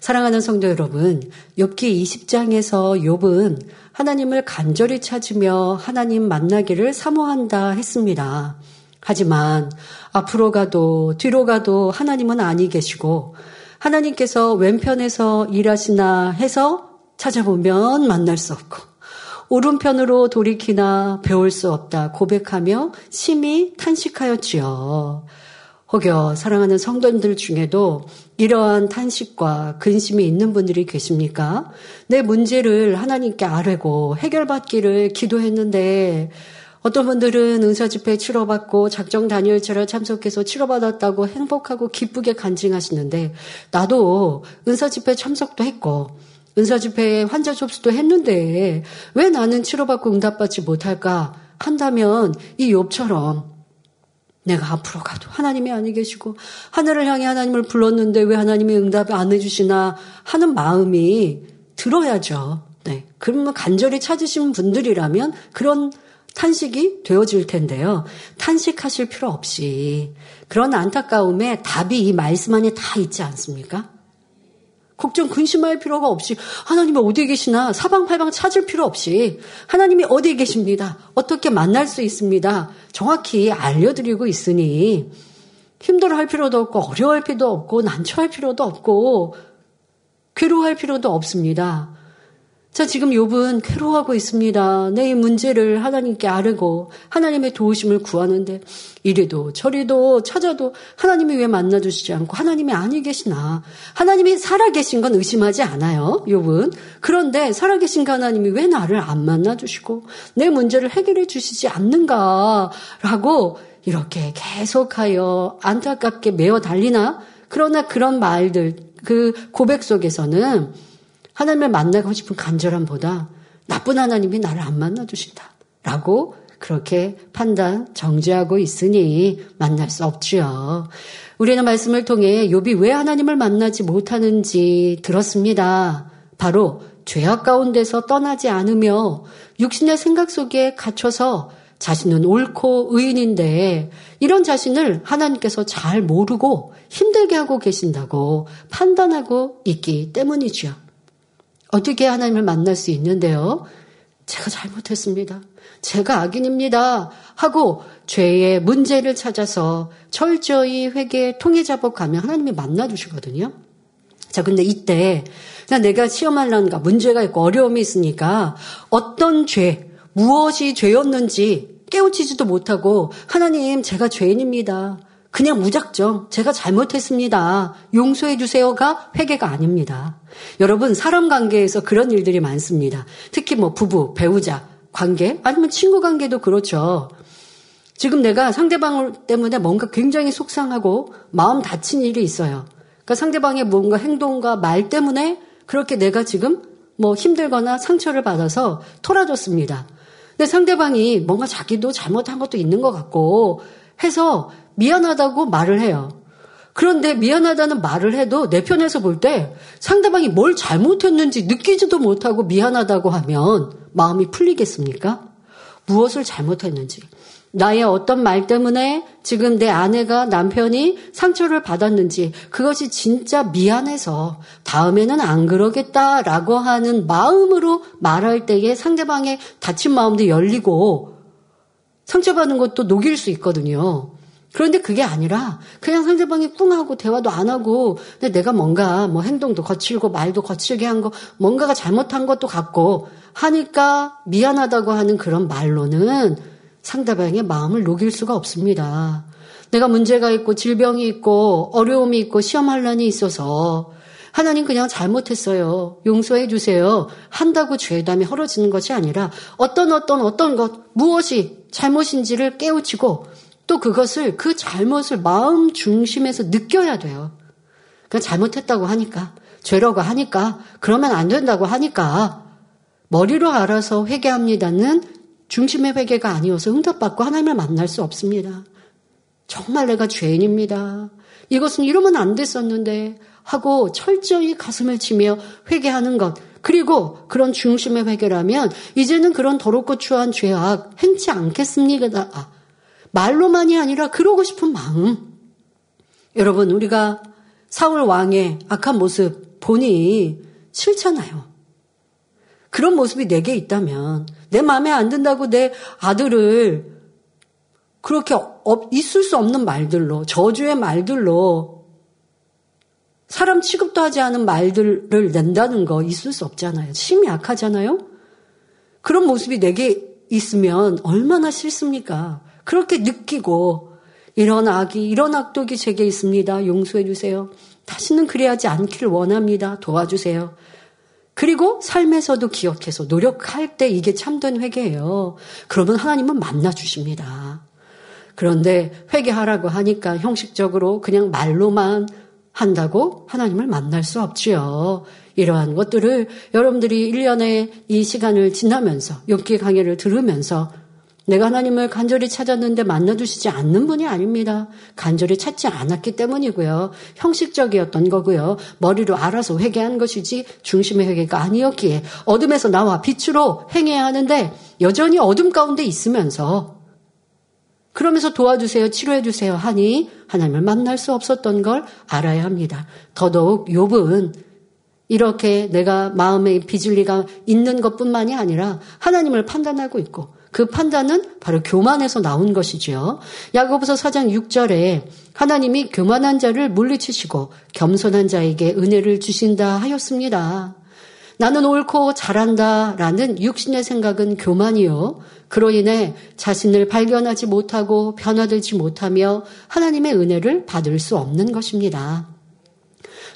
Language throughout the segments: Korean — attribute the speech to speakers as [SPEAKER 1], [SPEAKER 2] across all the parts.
[SPEAKER 1] 사랑하는 성도 여러분, 욥기 20장에서 욥은 하나님을 간절히 찾으며 하나님 만나기를 사모한다 했습니다. 하지만 앞으로 가도 뒤로 가도 하나님은 아니 계시고 하나님께서 왼편에서 일하시나 해서 찾아보면 만날 수 없고 오른편으로 돌이키나 배울 수 없다 고백하며 심히 탄식하였지요. 혹여 사랑하는 성도님들 중에도 이러한 탄식과 근심이 있는 분들이 계십니까? 내 문제를 하나님께 아뢰고 해결받기를 기도했는데 어떤 분들은 은사 집회 치료받고 작정 단일체를 참석해서 치료받았다고 행복하고 기쁘게 간증하시는데 나도 은사 집회 참석도 했고 은사 집회에 환자 접수도 했는데 왜 나는 치료받고 응답받지 못할까 한다면 이 욥처럼 내가 앞으로 가도 하나님이 아니 계시고 하늘을 향해 하나님을 불렀는데 왜 하나님이 응답을 안 해주시나 하는 마음이 들어야죠. 네. 그러면 간절히 찾으신 분들이라면 그런 탄식이 되어질 텐데요. 탄식하실 필요 없이 그런 안타까움에 답이 이 말씀 안에 다 있지 않습니까? 걱정 근심할 필요가 없이 하나님이 어디에 계시나 사방팔방 찾을 필요 없이 하나님이 어디에 계십니다. 어떻게 만날 수 있습니다. 정확히 알려드리고 있으니 힘들어할 필요도 없고 어려워할 필요도 없고 난처할 필요도 없고 괴로워할 필요도 없습니다. 자, 지금 욥은 괴로워하고 있습니다. 내 이 문제를 하나님께 아뢰고 하나님의 도우심을 구하는데 이리도 저리도 찾아도 하나님이 왜 만나 주시지 않고 하나님이 아니 계시나. 하나님이 살아 계신 건 의심하지 않아요. 욥은. 그런데 살아 계신 그 하나님이 왜 나를 안 만나 주시고 내 문제를 해결해 주시지 않는가라고 이렇게 계속하여 안타깝게 메어 달리나 그러나 그런 말들 그 고백 속에서는 하나님을 만나고 싶은 간절함보다 나쁜 하나님이 나를 안 만나주신다. 라고 그렇게 판단, 정지하고 있으니 만날 수 없지요. 우리는 말씀을 통해 욥이 왜 하나님을 만나지 못하는지 들었습니다. 바로 죄악 가운데서 떠나지 않으며 육신의 생각 속에 갇혀서 자신은 옳고 의인인데 이런 자신을 하나님께서 잘 모르고 힘들게 하고 계신다고 판단하고 있기 때문이지요. 어떻게 하나님을 만날 수 있는데요? 제가 잘못했습니다. 제가 악인입니다. 하고 죄의 문제를 찾아서 철저히 회개 통해 잡아가면 하나님이 만나주시거든요. 자, 근데 이때 내가 시험하려는가 문제가 있고 어려움이 있으니까 어떤 죄, 무엇이 죄였는지 깨우치지도 못하고 하나님 제가 죄인입니다. 그냥 무작정 제가 잘못했습니다. 용서해 주세요가 회개가 아닙니다. 여러분 사람 관계에서 그런 일들이 많습니다. 특히 뭐 부부, 배우자 관계 아니면 친구 관계도 그렇죠. 지금 내가 상대방 때문에 뭔가 굉장히 속상하고 마음 다친 일이 있어요. 그러니까 상대방의 뭔가 행동과 말 때문에 그렇게 내가 지금 뭐 힘들거나 상처를 받아서 토라졌습니다. 근데 상대방이 뭔가 자기도 잘못한 것도 있는 것 같고 해서 미안하다고 말을 해요. 그런데 미안하다는 말을 해도 내 편에서 볼 때 상대방이 뭘 잘못했는지 느끼지도 못하고 미안하다고 하면 마음이 풀리겠습니까? 무엇을 잘못했는지. 나의 어떤 말 때문에 지금 내 아내가 남편이 상처를 받았는지 그것이 진짜 미안해서 다음에는 안 그러겠다라고 하는 마음으로 말할 때에 상대방의 다친 마음도 열리고 상처받는 것도 녹일 수 있거든요. 그런데 그게 아니라 그냥 상대방이 꿍하고 대화도 안 하고 근데 내가 뭔가 뭐 행동도 거칠고 말도 거칠게 한 거 뭔가가 잘못한 것도 같고 하니까 미안하다고 하는 그런 말로는 상대방의 마음을 녹일 수가 없습니다. 내가 문제가 있고 질병이 있고 어려움이 있고 시험할란이 있어서 하나님 그냥 잘못했어요. 용서해 주세요. 한다고 죄담이 헐어지는 것이 아니라 어떤 어떤 어떤 것 무엇이 잘못인지를 깨우치고 또 그것을 그 잘못을 마음 중심에서 느껴야 돼요. 그냥 잘못했다고 하니까 죄라고 하니까 그러면 안 된다고 하니까 머리로 알아서 회개합니다는 중심의 회개가 아니어서 응답받고 하나님을 만날 수 없습니다. 정말 내가 죄인입니다. 이것은 이러면 안 됐었는데 하고 철저히 가슴을 치며 회개하는 것. 그리고 그런 중심의 회개라면 이제는 그런 더럽고 추한 죄악 행치 않겠습니다. 아, 말로만이 아니라 그러고 싶은 마음. 여러분, 우리가 사울 왕의 악한 모습 보니 싫잖아요. 그런 모습이 내게 있다면 내 마음에 안 든다고 내 아들을 그렇게 있을 수 없는 말들로 저주의 말들로 사람 취급도 하지 않은 말들을 낸다는 거 있을 수 없잖아요. 심이 약하잖아요. 그런 모습이 내게 있으면 얼마나 싫습니까? 그렇게 느끼고 이런 악이 이런 악독이 제게 있습니다. 용서해 주세요. 다시는 그래야지 않기를 원합니다. 도와주세요. 그리고 삶에서도 기억해서 노력할 때 이게 참된 회개예요. 그러면 하나님은 만나 주십니다. 그런데 회개하라고 하니까 형식적으로 그냥 말로만 한다고 하나님을 만날 수 없지요. 이러한 것들을 여러분들이 1년의 이 시간을 지나면서 욥기 강의를 들으면서 내가 하나님을 간절히 찾았는데 만나주시지 않는 분이 아닙니다. 간절히 찾지 않았기 때문이고요. 형식적이었던 거고요. 머리로 알아서 회개한 것이지 중심의 회개가 아니었기에 어둠에서 나와 빛으로 행해야 하는데 여전히 어둠 가운데 있으면서 그러면서 도와주세요, 치료해주세요 하니 하나님을 만날 수 없었던 걸 알아야 합니다. 더더욱 욥은 이렇게 내가 마음의 비질리가 있는 것뿐만이 아니라 하나님을 판단하고 있고 그 판단은 바로 교만에서 나온 것이지요. 야고보서 4장 6절에 하나님이 교만한 자를 물리치시고 겸손한 자에게 은혜를 주신다 하였습니다. 나는 옳고 잘한다 라는 육신의 생각은 교만이요. 그로 인해 자신을 발견하지 못하고 변화되지 못하며 하나님의 은혜를 받을 수 없는 것입니다.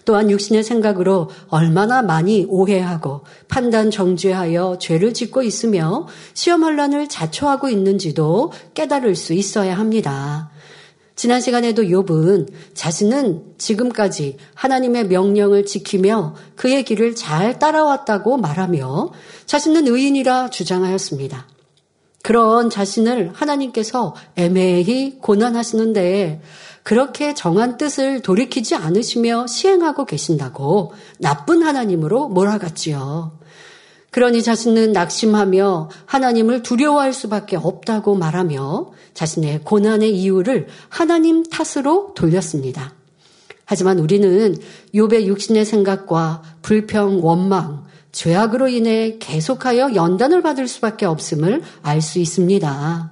[SPEAKER 1] 또한 육신의 생각으로 얼마나 많이 오해하고 판단 정죄하여 죄를 짓고 있으며 시험환란을 자초하고 있는지도 깨달을 수 있어야 합니다. 지난 시간에도 욥은 자신은 지금까지 하나님의 명령을 지키며 그의 길을 잘 따라왔다고 말하며 자신은 의인이라 주장하였습니다. 그런 자신을 하나님께서 애매히 고난하시는데 그렇게 정한 뜻을 돌이키지 않으시며 시행하고 계신다고 나쁜 하나님으로 몰아갔지요. 그러니 자신은 낙심하며 하나님을 두려워할 수밖에 없다고 말하며 자신의 고난의 이유를 하나님 탓으로 돌렸습니다. 하지만 우리는 욥의 육신의 생각과 불평, 원망, 죄악으로 인해 계속하여 연단을 받을 수밖에 없음을 알 수 있습니다.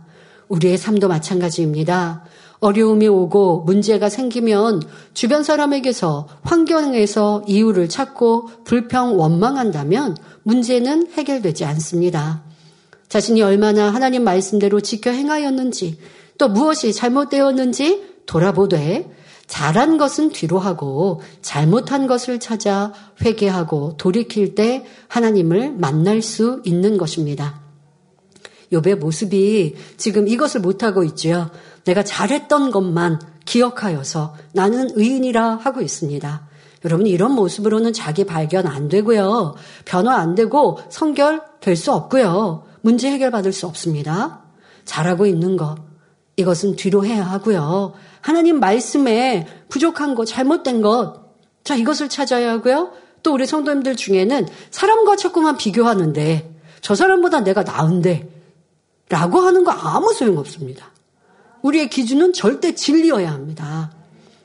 [SPEAKER 1] 우리의 삶도 마찬가지입니다. 어려움이 오고 문제가 생기면 주변 사람에게서 환경에서 이유를 찾고 불평, 원망한다면 문제는 해결되지 않습니다. 자신이 얼마나 하나님 말씀대로 지켜 행하였는지 또 무엇이 잘못되었는지 돌아보되 잘한 것은 뒤로 하고 잘못한 것을 찾아 회개하고 돌이킬 때 하나님을 만날 수 있는 것입니다. 욥의 모습이 지금 이것을 못하고 있지요. 내가 잘했던 것만 기억하여서 나는 의인이라 하고 있습니다. 여러분 이런 모습으로는 자기 발견 안 되고요. 변화 안 되고 성결 될 수 없고요. 문제 해결 받을 수 없습니다. 잘하고 있는 것 이것은 뒤로 해야 하고요. 하나님 말씀에 부족한 것, 잘못된 것, 자, 이것을 찾아야 하고요. 또 우리 성도님들 중에는 사람과 자꾸만 비교하는데 저 사람보다 내가 나은데 라고 하는 거 아무 소용 없습니다. 우리의 기준은 절대 진리여야 합니다.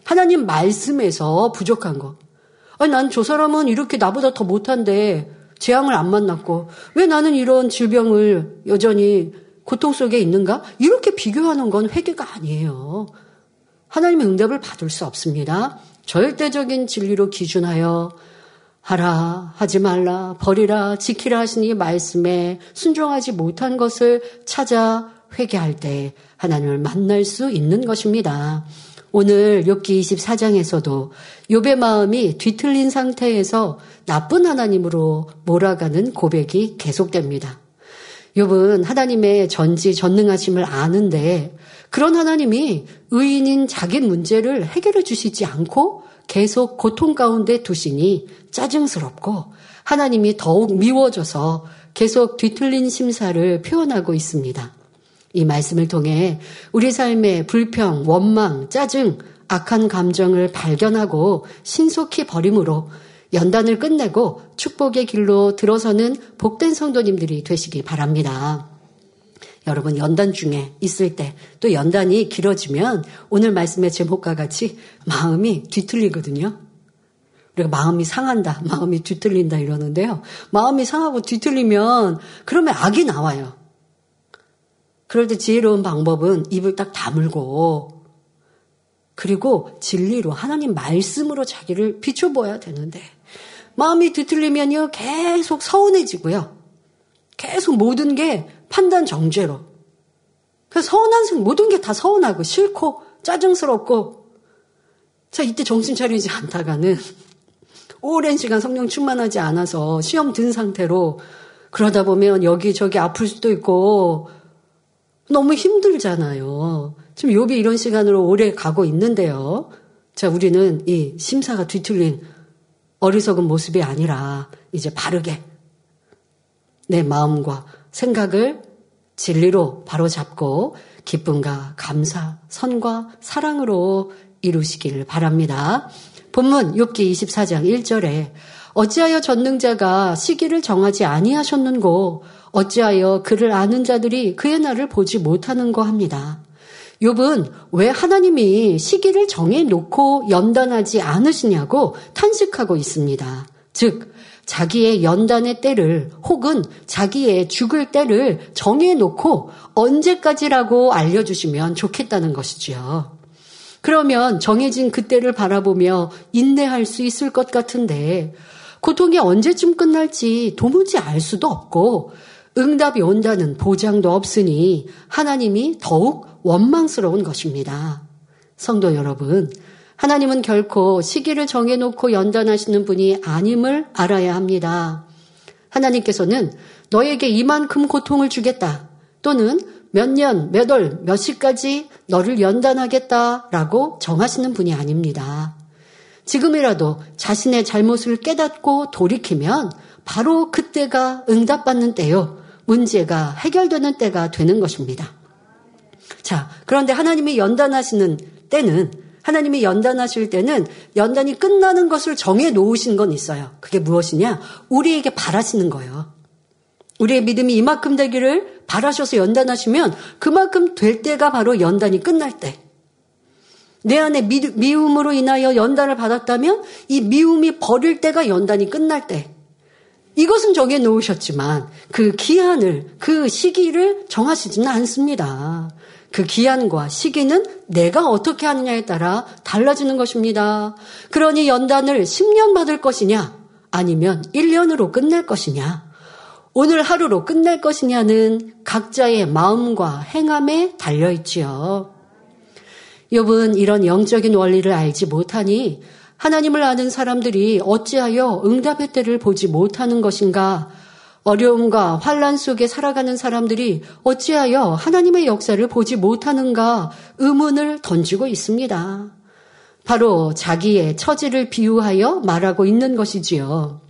[SPEAKER 1] 하나님 말씀에서 부족한 것. 아니, 난 저 사람은 이렇게 나보다 더 못한데 재앙을 안 만났고 왜 나는 이런 질병을 여전히 고통 속에 있는가? 이렇게 비교하는 건 회개가 아니에요. 하나님의 응답을 받을 수 없습니다. 절대적인 진리로 기준하여 하라, 하지 말라, 버리라, 지키라 하시니 말씀에 순종하지 못한 것을 찾아 회개할 때 하나님을 만날 수 있는 것입니다. 오늘 욥기 24장에서도 욥의 마음이 뒤틀린 상태에서 나쁜 하나님으로 몰아가는 고백이 계속됩니다. 욥은 하나님의 전지 전능하심을 아는데 그런 하나님이 의인인 자기 문제를 해결해 주시지 않고 계속 고통 가운데 두시니 짜증스럽고 하나님이 더욱 미워져서 계속 뒤틀린 심사를 표현하고 있습니다. 이 말씀을 통해 우리 삶의 불평, 원망, 짜증, 악한 감정을 발견하고 신속히 버림으로 연단을 끝내고 축복의 길로 들어서는 복된 성도님들이 되시기 바랍니다. 여러분 연단 중에 있을 때 또 연단이 길어지면 오늘 말씀의 제목과 같이 마음이 뒤틀리거든요. 우리가 마음이 상한다, 마음이 뒤틀린다 이러는데요. 마음이 상하고 뒤틀리면 그러면 악이 나와요. 그럴 때 지혜로운 방법은 입을 딱 다물고 그리고 진리로 하나님 말씀으로 자기를 비춰보아야 되는데 마음이 뒤틀리면요 계속 서운해지고요. 계속 모든 게 판단 정죄로. 그래서 서운한 모든 게 다 서운하고 싫고 짜증스럽고 자 이때 정신 차리지 않다가는 오랜 시간 성령 충만하지 않아서 시험 든 상태로 그러다 보면 여기저기 아플 수도 있고 너무 힘들잖아요. 지금 요비 이런 시간으로 오래 가고 있는데요. 자, 우리는 이 심사가 뒤틀린 어리석은 모습이 아니라 이제 바르게 내 마음과 생각을 진리로 바로잡고 기쁨과 감사, 선과 사랑으로 이루시길 바랍니다. 본문 욥기 24장 1절에 어찌하여 전능자가 시기를 정하지 아니하셨는고 어찌하여 그를 아는 자들이 그의 날을 보지 못하는고 합니다. 욥은 왜 하나님이 시기를 정해 놓고 연단하지 않으시냐고 탄식하고 있습니다. 즉 자기의 연단의 때를 혹은 자기의 죽을 때를 정해 놓고 언제까지라고 알려 주시면 좋겠다는 것이지요. 그러면 정해진 그때를 바라보며 인내할 수 있을 것 같은데 고통이 언제쯤 끝날지 도무지 알 수도 없고 응답이 온다는 보장도 없으니 하나님이 더욱 원망스러운 것입니다. 성도 여러분, 하나님은 결코 시기를 정해놓고 연단하시는 분이 아님을 알아야 합니다. 하나님께서는 너에게 이만큼 고통을 주겠다. 또는 몇 년, 몇 월, 몇 시까지 너를 연단하겠다라고 정하시는 분이 아닙니다. 지금이라도 자신의 잘못을 깨닫고 돌이키면 바로 그때가 응답받는 때요. 문제가 해결되는 때가 되는 것입니다. 자, 그런데 하나님이 연단하시는 때는 하나님이 연단하실 때는 연단이 끝나는 것을 정해 놓으신 건 있어요. 그게 무엇이냐? 우리에게 바라시는 거예요. 우리의 믿음이 이만큼 되기를 바라셔서 연단하시면 그만큼 될 때가 바로 연단이 끝날 때. 내 안에 미, 미움으로 인하여 연단을 받았다면 이 미움이 버릴 때가 연단이 끝날 때. 이것은 정해 놓으셨지만 그 기한을, 그 시기를 정하시지는 않습니다. 그 기한과 시기는 내가 어떻게 하느냐에 따라 달라지는 것입니다. 그러니 연단을 10년 받을 것이냐, 아니면 1년으로 끝낼 것이냐, 오늘 하루로 끝낼 것이냐는 각자의 마음과 행함에 달려있지요. 욥은 이런 영적인 원리를 알지 못하니 하나님을 아는 사람들이 어찌하여 응답의 때를 보지 못하는 것인가? 어려움과 환란 속에 살아가는 사람들이 어찌하여 하나님의 역사를 보지 못하는가 의문을 던지고 있습니다. 바로 자기의 처지를 비유하여 말하고 있는 것이지요.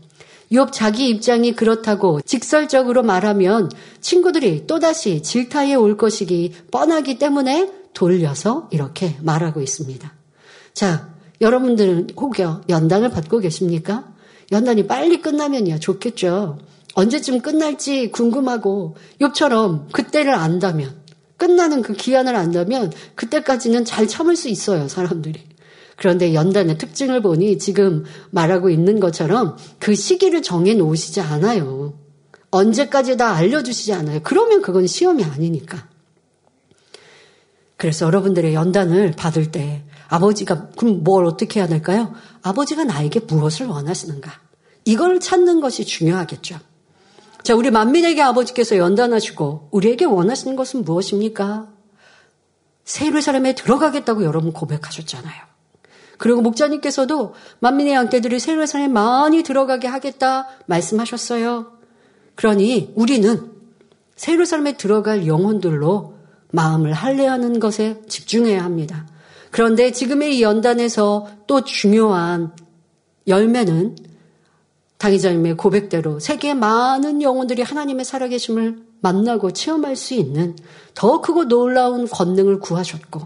[SPEAKER 1] 욥 자기 입장이 그렇다고 직설적으로 말하면 친구들이 또다시 질타해 올 것이기 뻔하기 때문에 돌려서 이렇게 말하고 있습니다. 자, 여러분들은 혹여 연단을 받고 계십니까? 연단이 빨리 끝나면야 좋겠죠. 언제쯤 끝날지 궁금하고 욥처럼 그때를 안다면 끝나는 그 기한을 안다면 그때까지는 잘 참을 수 있어요, 사람들이. 그런데 연단의 특징을 보니 지금 말하고 있는 것처럼 그 시기를 정해 놓으시지 않아요. 언제까지 다 알려주시지 않아요. 그러면 그건 시험이 아니니까. 그래서 여러분들의 연단을 받을 때 아버지가 그럼 뭘 어떻게 해야 될까요? 아버지가 나에게 무엇을 원하시는가? 이걸 찾는 것이 중요하겠죠. 자, 우리 만민에게 아버지께서 연단하시고 우리에게 원하시는 것은 무엇입니까? 세례 사람에 들어가겠다고 여러분 고백하셨잖아요. 그리고 목자님께서도 만민의 양떼들이 세례 사람에 많이 들어가게 하겠다 말씀하셨어요. 그러니 우리는 세례 사람에 들어갈 영혼들로 마음을 할례하는 것에 집중해야 합니다. 그런데 지금의 이 연단에서 또 중요한 열매는 당의자님의 고백대로 세계의 많은 영혼들이 하나님의 살아계심을 만나고 체험할 수 있는 더 크고 놀라운 권능을 구하셨고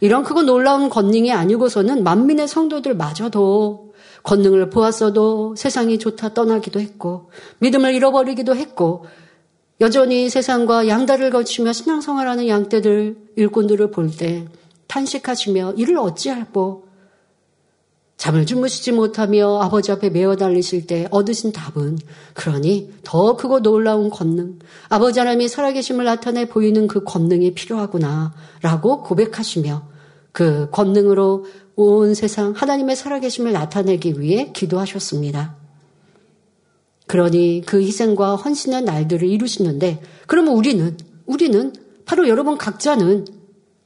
[SPEAKER 1] 이런 크고 놀라운 권능이 아니고서는 만민의 성도들마저도 권능을 보았어도 세상이 좋다 떠나기도 했고 믿음을 잃어버리기도 했고 여전히 세상과 양다를 거치며 신앙생활하는 양떼들 일꾼들을 볼 때 탄식하시며 이를 어찌할꼬 잠을 주무시지 못하며 아버지 앞에 메어 달리실 때 얻으신 답은 그러니 더 크고 놀라운 권능, 아버지 하나님이 살아계심을 나타내 보이는 그 권능이 필요하구나 라고 고백하시며 그 권능으로 온 세상 하나님의 살아계심을 나타내기 위해 기도하셨습니다. 그러니 그 희생과 헌신의 날들을 이루시는데 그러면 우리는 우리는 바로 여러분 각자는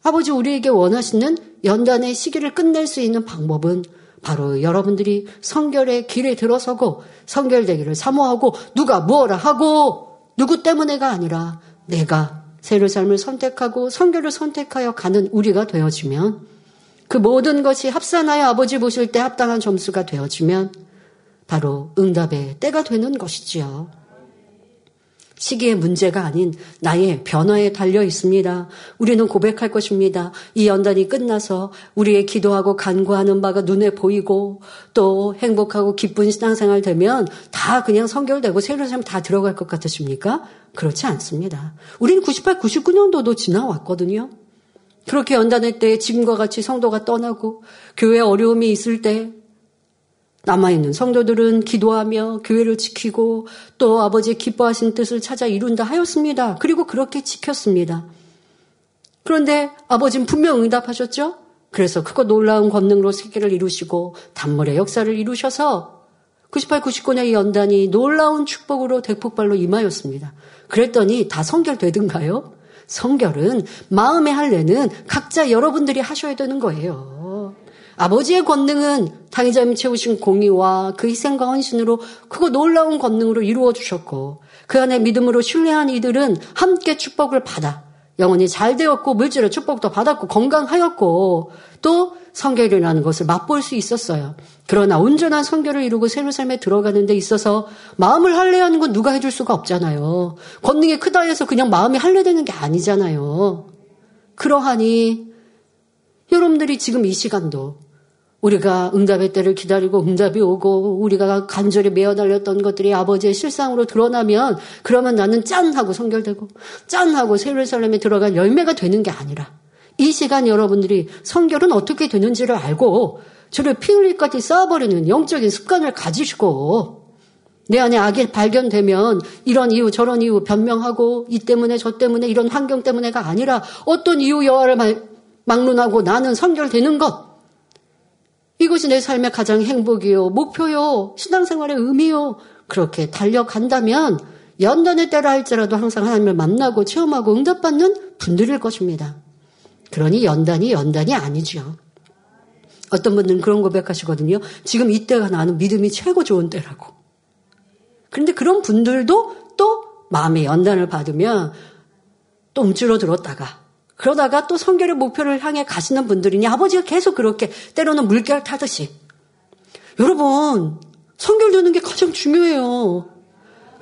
[SPEAKER 1] 아버지 우리에게 원하시는 연단의 시기를 끝낼 수 있는 방법은 바로 여러분들이 성결의 길에 들어서고 성결되기를 사모하고 누가 무엇라 하고 누구 때문에가 아니라 내가 새로 삶을 선택하고 성결을 선택하여 가는 우리가 되어지면 그 모든 것이 합산하여 아버지 보실 때 합당한 점수가 되어지면 바로 응답의 때가 되는 것이지요. 시기의 문제가 아닌 나의 변화에 달려 있습니다. 우리는 고백할 것입니다. 이 연단이 끝나서 우리의 기도하고 간구하는 바가 눈에 보이고 또 행복하고 기쁜 신앙생활 되면 다 그냥 성결되고 새로운 삶 다 들어갈 것 같으십니까? 그렇지 않습니다. 우리는 98, 99년도도 지나왔거든요. 그렇게 연단할 때 지금과 같이 성도가 떠나고 교회 어려움이 있을 때 남아있는 성도들은 기도하며 교회를 지키고 또 아버지의 기뻐하신 뜻을 찾아 이룬다 하였습니다. 그리고 그렇게 지켰습니다. 그런데 아버지는 분명 응답하셨죠? 그래서 크고 놀라운 권능으로 세계를 이루시고 단물의 역사를 이루셔서 98, 99년의 연단이 놀라운 축복으로 대폭발로 임하였습니다. 그랬더니 다 성결되든가요? 성결은 마음의 할례는 각자 여러분들이 하셔야 되는 거예요. 아버지의 권능은 당의자님 채우신 공의와 그 희생과 헌신으로 크고 놀라운 권능으로 이루어 주셨고 그 안에 믿음으로 신뢰한 이들은 함께 축복을 받아 영혼이 잘 되었고 물질의 축복도 받았고 건강하였고 또 성결이라는 것을 맛볼 수 있었어요. 그러나 온전한 성결을 이루고 새로운 삶에 들어가는 데 있어서 마음을 할례하는 건 누가 해줄 수가 없잖아요. 권능이 크다 해서 그냥 마음이 할례되는 게 아니잖아요. 그러하니 여러분들이 지금 이 시간도 우리가 응답의 때를 기다리고 응답이 오고 우리가 간절히 메어 달렸던 것들이 아버지의 실상으로 드러나면 그러면 나는 짠 하고 성결되고 짠 하고 세례살렘에 들어간 열매가 되는 게 아니라 이 시간 여러분들이 성결은 어떻게 되는지를 알고 저를 피 흘릴까지 쌓아버리는 영적인 습관을 가지시고 내 안에 악이 발견되면 이런 이유 저런 이유 변명하고 이 때문에 저 때문에 이런 환경 때문에가 아니라 어떤 이유 여하를 막론하고 나는 성결되는 것 이것이 내 삶의 가장 행복이요, 목표요, 신앙생활의 의미요. 그렇게 달려간다면 연단의 때라 할지라도 항상 하나님을 만나고 체험하고 응답받는 분들일 것입니다. 그러니 연단이 연단이 아니죠. 어떤 분들은 그런 고백하시거든요. 지금 이때가 나는 믿음이 최고 좋은 때라고. 그런데 그런 분들도 또 마음의 연단을 받으면 또 움츠러들었다가 그러다가 또 성결의 목표를 향해 가시는 분들이니 아버지가 계속 그렇게 때로는 물결 타듯이. 여러분, 성결 되는 게 가장 중요해요.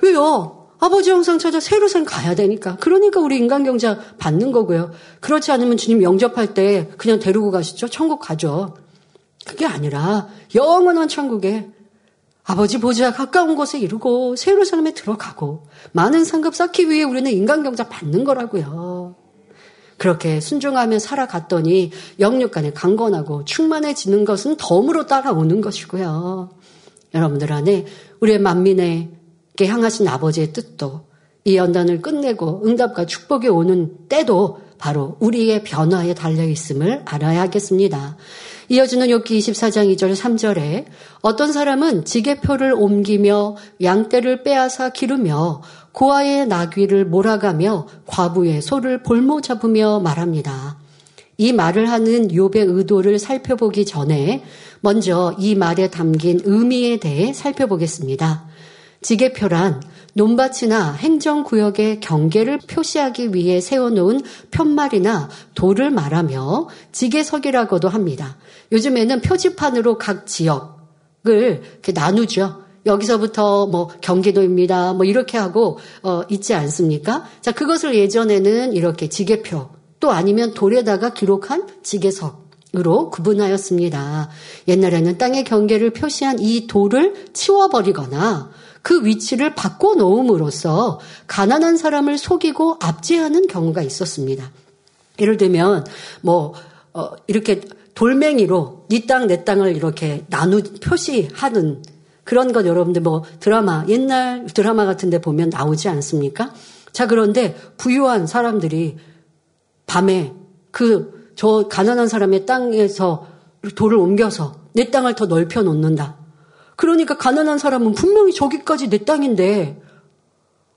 [SPEAKER 1] 왜요? 아버지 영상 찾아 새로산 가야 되니까. 그러니까 우리 인간경자 받는 거고요. 그렇지 않으면 주님 영접할 때 그냥 데리고 가시죠. 천국 가죠. 그게 아니라 영원한 천국에 아버지 보좌 가까운 곳에 이루고 새로 사람에 들어가고 많은 상급 쌓기 위해 우리는 인간경자 받는 거라고요. 그렇게 순종하며 살아갔더니 영육간에 강건하고 충만해지는 것은 덤으로 따라오는 것이고요. 여러분들 안에 우리의 만민에게 향하신 아버지의 뜻도 이 연단을 끝내고 응답과 축복이 오는 때도 바로 우리의 변화에 달려 있음을 알아야겠습니다. 이어지는 욥기 24장 2절 3절에 어떤 사람은 지게표를 옮기며 양떼를 빼앗아 기르며 고아의 나귀를 몰아가며 과부의 소를 볼모 잡으며 말합니다. 이 말을 하는 욥의 의도를 살펴보기 전에 먼저 이 말에 담긴 의미에 대해 살펴보겠습니다. 지게표란 논밭이나 행정구역의 경계를 표시하기 위해 세워놓은 편말이나 돌을 말하며 지게석이라고도 합니다. 요즘에는 표지판으로 각 지역을 이렇게 나누죠. 여기서부터 뭐 경기도입니다. 뭐 이렇게 하고 어 있지 않습니까? 자, 그것을 예전에는 이렇게 지게표 또 아니면 돌에다가 기록한 지게석 으로 구분하였습니다. 옛날에는 땅의 경계를 표시한 이 돌을 치워버리거나 그 위치를 바꿔 놓음으로써 가난한 사람을 속이고 압제하는 경우가 있었습니다. 예를 들면 뭐 어, 이렇게 돌멩이로 네 땅 내 땅을 이렇게 나누 표시하는 그런 것 여러분들 뭐 드라마 옛날 드라마 같은 데 보면 나오지 않습니까? 자 그런데 부유한 사람들이 밤에 그 저 가난한 사람의 땅에서 돌을 옮겨서 내 땅을 더 넓혀 놓는다. 그러니까 가난한 사람은 분명히 저기까지 내 땅인데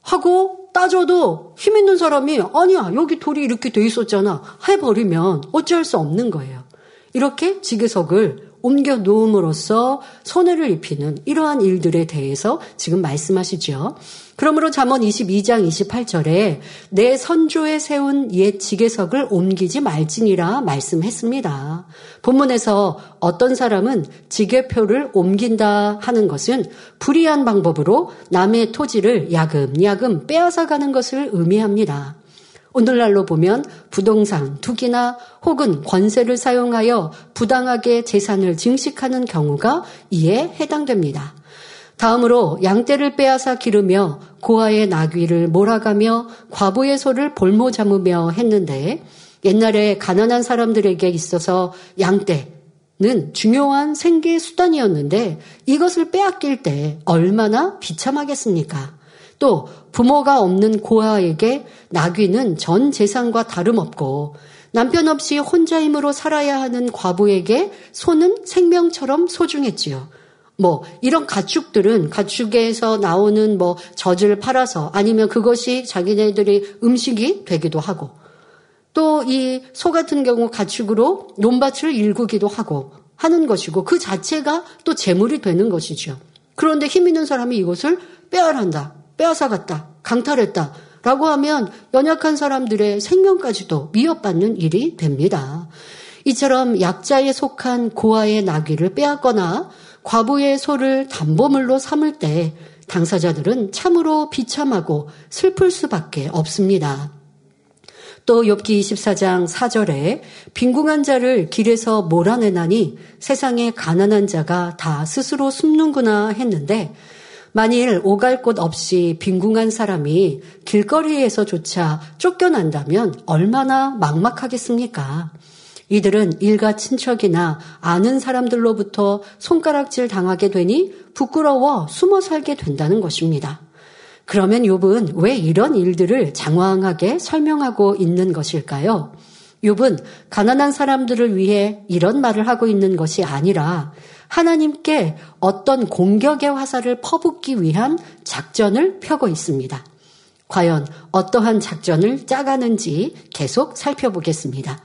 [SPEAKER 1] 하고 따져도 힘 있는 사람이 아니야 여기 돌이 이렇게 돼 있었잖아 해버리면 어찌할 수 없는 거예요. 이렇게 지게석을 옮겨 놓음으로써 손해를 입히는 이러한 일들에 대해서 지금 말씀하시죠. 그러므로 잠언 22장 28절에 내 선조에 세운 옛 지게석을 옮기지 말지니라 말씀했습니다. 본문에서 어떤 사람은 지게표를 옮긴다 하는 것은 불이한 방법으로 남의 토지를 야금야금 빼앗아 가는 것을 의미합니다. 오늘날로 보면 부동산, 투기나 혹은 권세를 사용하여 부당하게 재산을 증식하는 경우가 이에 해당됩니다. 다음으로 양떼를 빼앗아 기르며 고아의 나귀를 몰아가며 과부의 소를 볼모 잠으며 했는데 옛날에 가난한 사람들에게 있어서 양떼는 중요한 생계 수단이었는데 이것을 빼앗길 때 얼마나 비참하겠습니까? 또 부모가 없는 고아에게 나귀는 전 재산과 다름없고 남편 없이 혼자 힘으로 살아야 하는 과부에게 소는 생명처럼 소중했지요. 뭐 이런 가축들은 가축에서 나오는 뭐 젖을 팔아서 아니면 그것이 자기네들이 음식이 되기도 하고 또 이 소 같은 경우 가축으로 논밭을 일구기도 하고 하는 것이고 그 자체가 또 재물이 되는 것이죠. 그런데 힘 있는 사람이 이것을 빼앗한다, 빼앗아갔다, 강탈했다. 라고 하면 연약한 사람들의 생명까지도 위협받는 일이 됩니다. 이처럼 약자에 속한 고아의 나귀를 빼앗거나 과부의 소를 담보물로 삼을 때 당사자들은 참으로 비참하고 슬플 수밖에 없습니다. 또 욥기 24장 4절에 빈궁한 자를 길에서 몰아내나니 세상에 가난한 자가 다 스스로 숨는구나 했는데 만일 오갈 곳 없이 빈궁한 사람이 길거리에서조차 쫓겨난다면 얼마나 막막하겠습니까? 이들은 일가 친척이나 아는 사람들로부터 손가락질 당하게 되니 부끄러워 숨어 살게 된다는 것입니다. 그러면 욥은 왜 이런 일들을 장황하게 설명하고 있는 것일까요? 욥은 가난한 사람들을 위해 이런 말을 하고 있는 것이 아니라 하나님께 어떤 공격의 화살을 퍼붓기 위한 작전을 펴고 있습니다. 과연 어떠한 작전을 짜가는지 계속 살펴보겠습니다.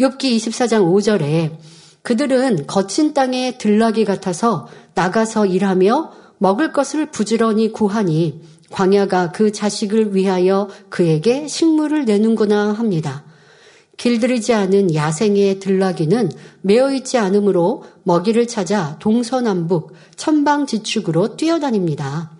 [SPEAKER 1] 욥기 24장 5절에 그들은 거친 땅에 들나귀 같아서 나가서 일하며 먹을 것을 부지런히 구하니 광야가 그 자식을 위하여 그에게 식물을 내는구나 합니다. 길들이지 않은 야생의 들나귀는 매어 있지 않으므로 먹이를 찾아 동서남북 천방지축으로 뛰어다닙니다.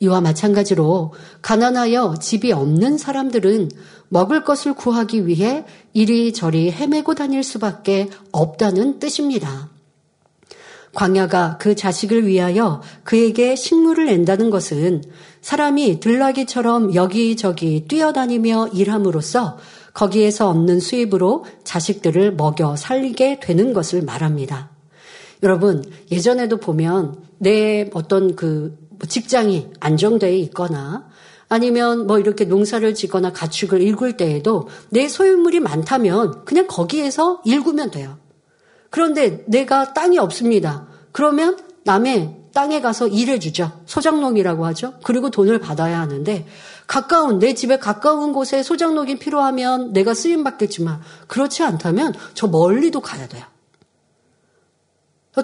[SPEAKER 1] 이와 마찬가지로 가난하여 집이 없는 사람들은 먹을 것을 구하기 위해 이리저리 헤매고 다닐 수밖에 없다는 뜻입니다. 광야가 그 자식을 위하여 그에게 식물을 낸다는 것은 사람이 들나귀처럼 여기저기 뛰어다니며 일함으로써 거기에서 얻는 수입으로 자식들을 먹여 살리게 되는 것을 말합니다. 여러분, 예전에도 보면 내 어떤 그 직장이 안정되어 있거나 아니면 뭐 이렇게 농사를 짓거나 가축을 일굴 때에도 내 소유물이 많다면 그냥 거기에서 일구면 돼요. 그런데 내가 땅이 없습니다. 그러면 남의 땅에 가서 일해 주죠. 소장농이라고 하죠. 그리고 돈을 받아야 하는데 가까운 내 집에 가까운 곳에 소장농이 필요하면 내가 쓰임 받겠지만 그렇지 않다면 저 멀리도 가야 돼요.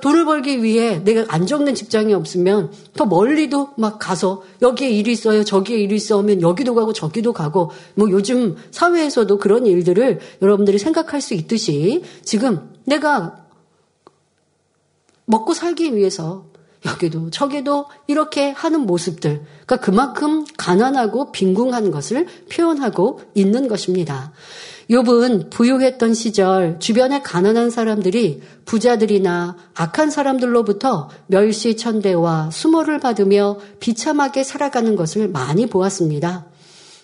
[SPEAKER 1] 돈을 벌기 위해 내가 안정된 직장이 없으면 더 멀리도 막 가서 여기에 일이 있어요. 저기에 일이 있어 하면 여기도 가고 저기도 가고 뭐 요즘 사회에서도 그런 일들을 여러분들이 생각할 수 있듯이 지금 내가 먹고 살기 위해서 여기도 저기도 이렇게 하는 모습들, 그러니까 그만큼 가난하고 빈궁한 것을 표현하고 있는 것입니다. 욥은 부유했던 시절 주변의 가난한 사람들이 부자들이나 악한 사람들로부터 멸시천대와 수모를 받으며 비참하게 살아가는 것을 많이 보았습니다.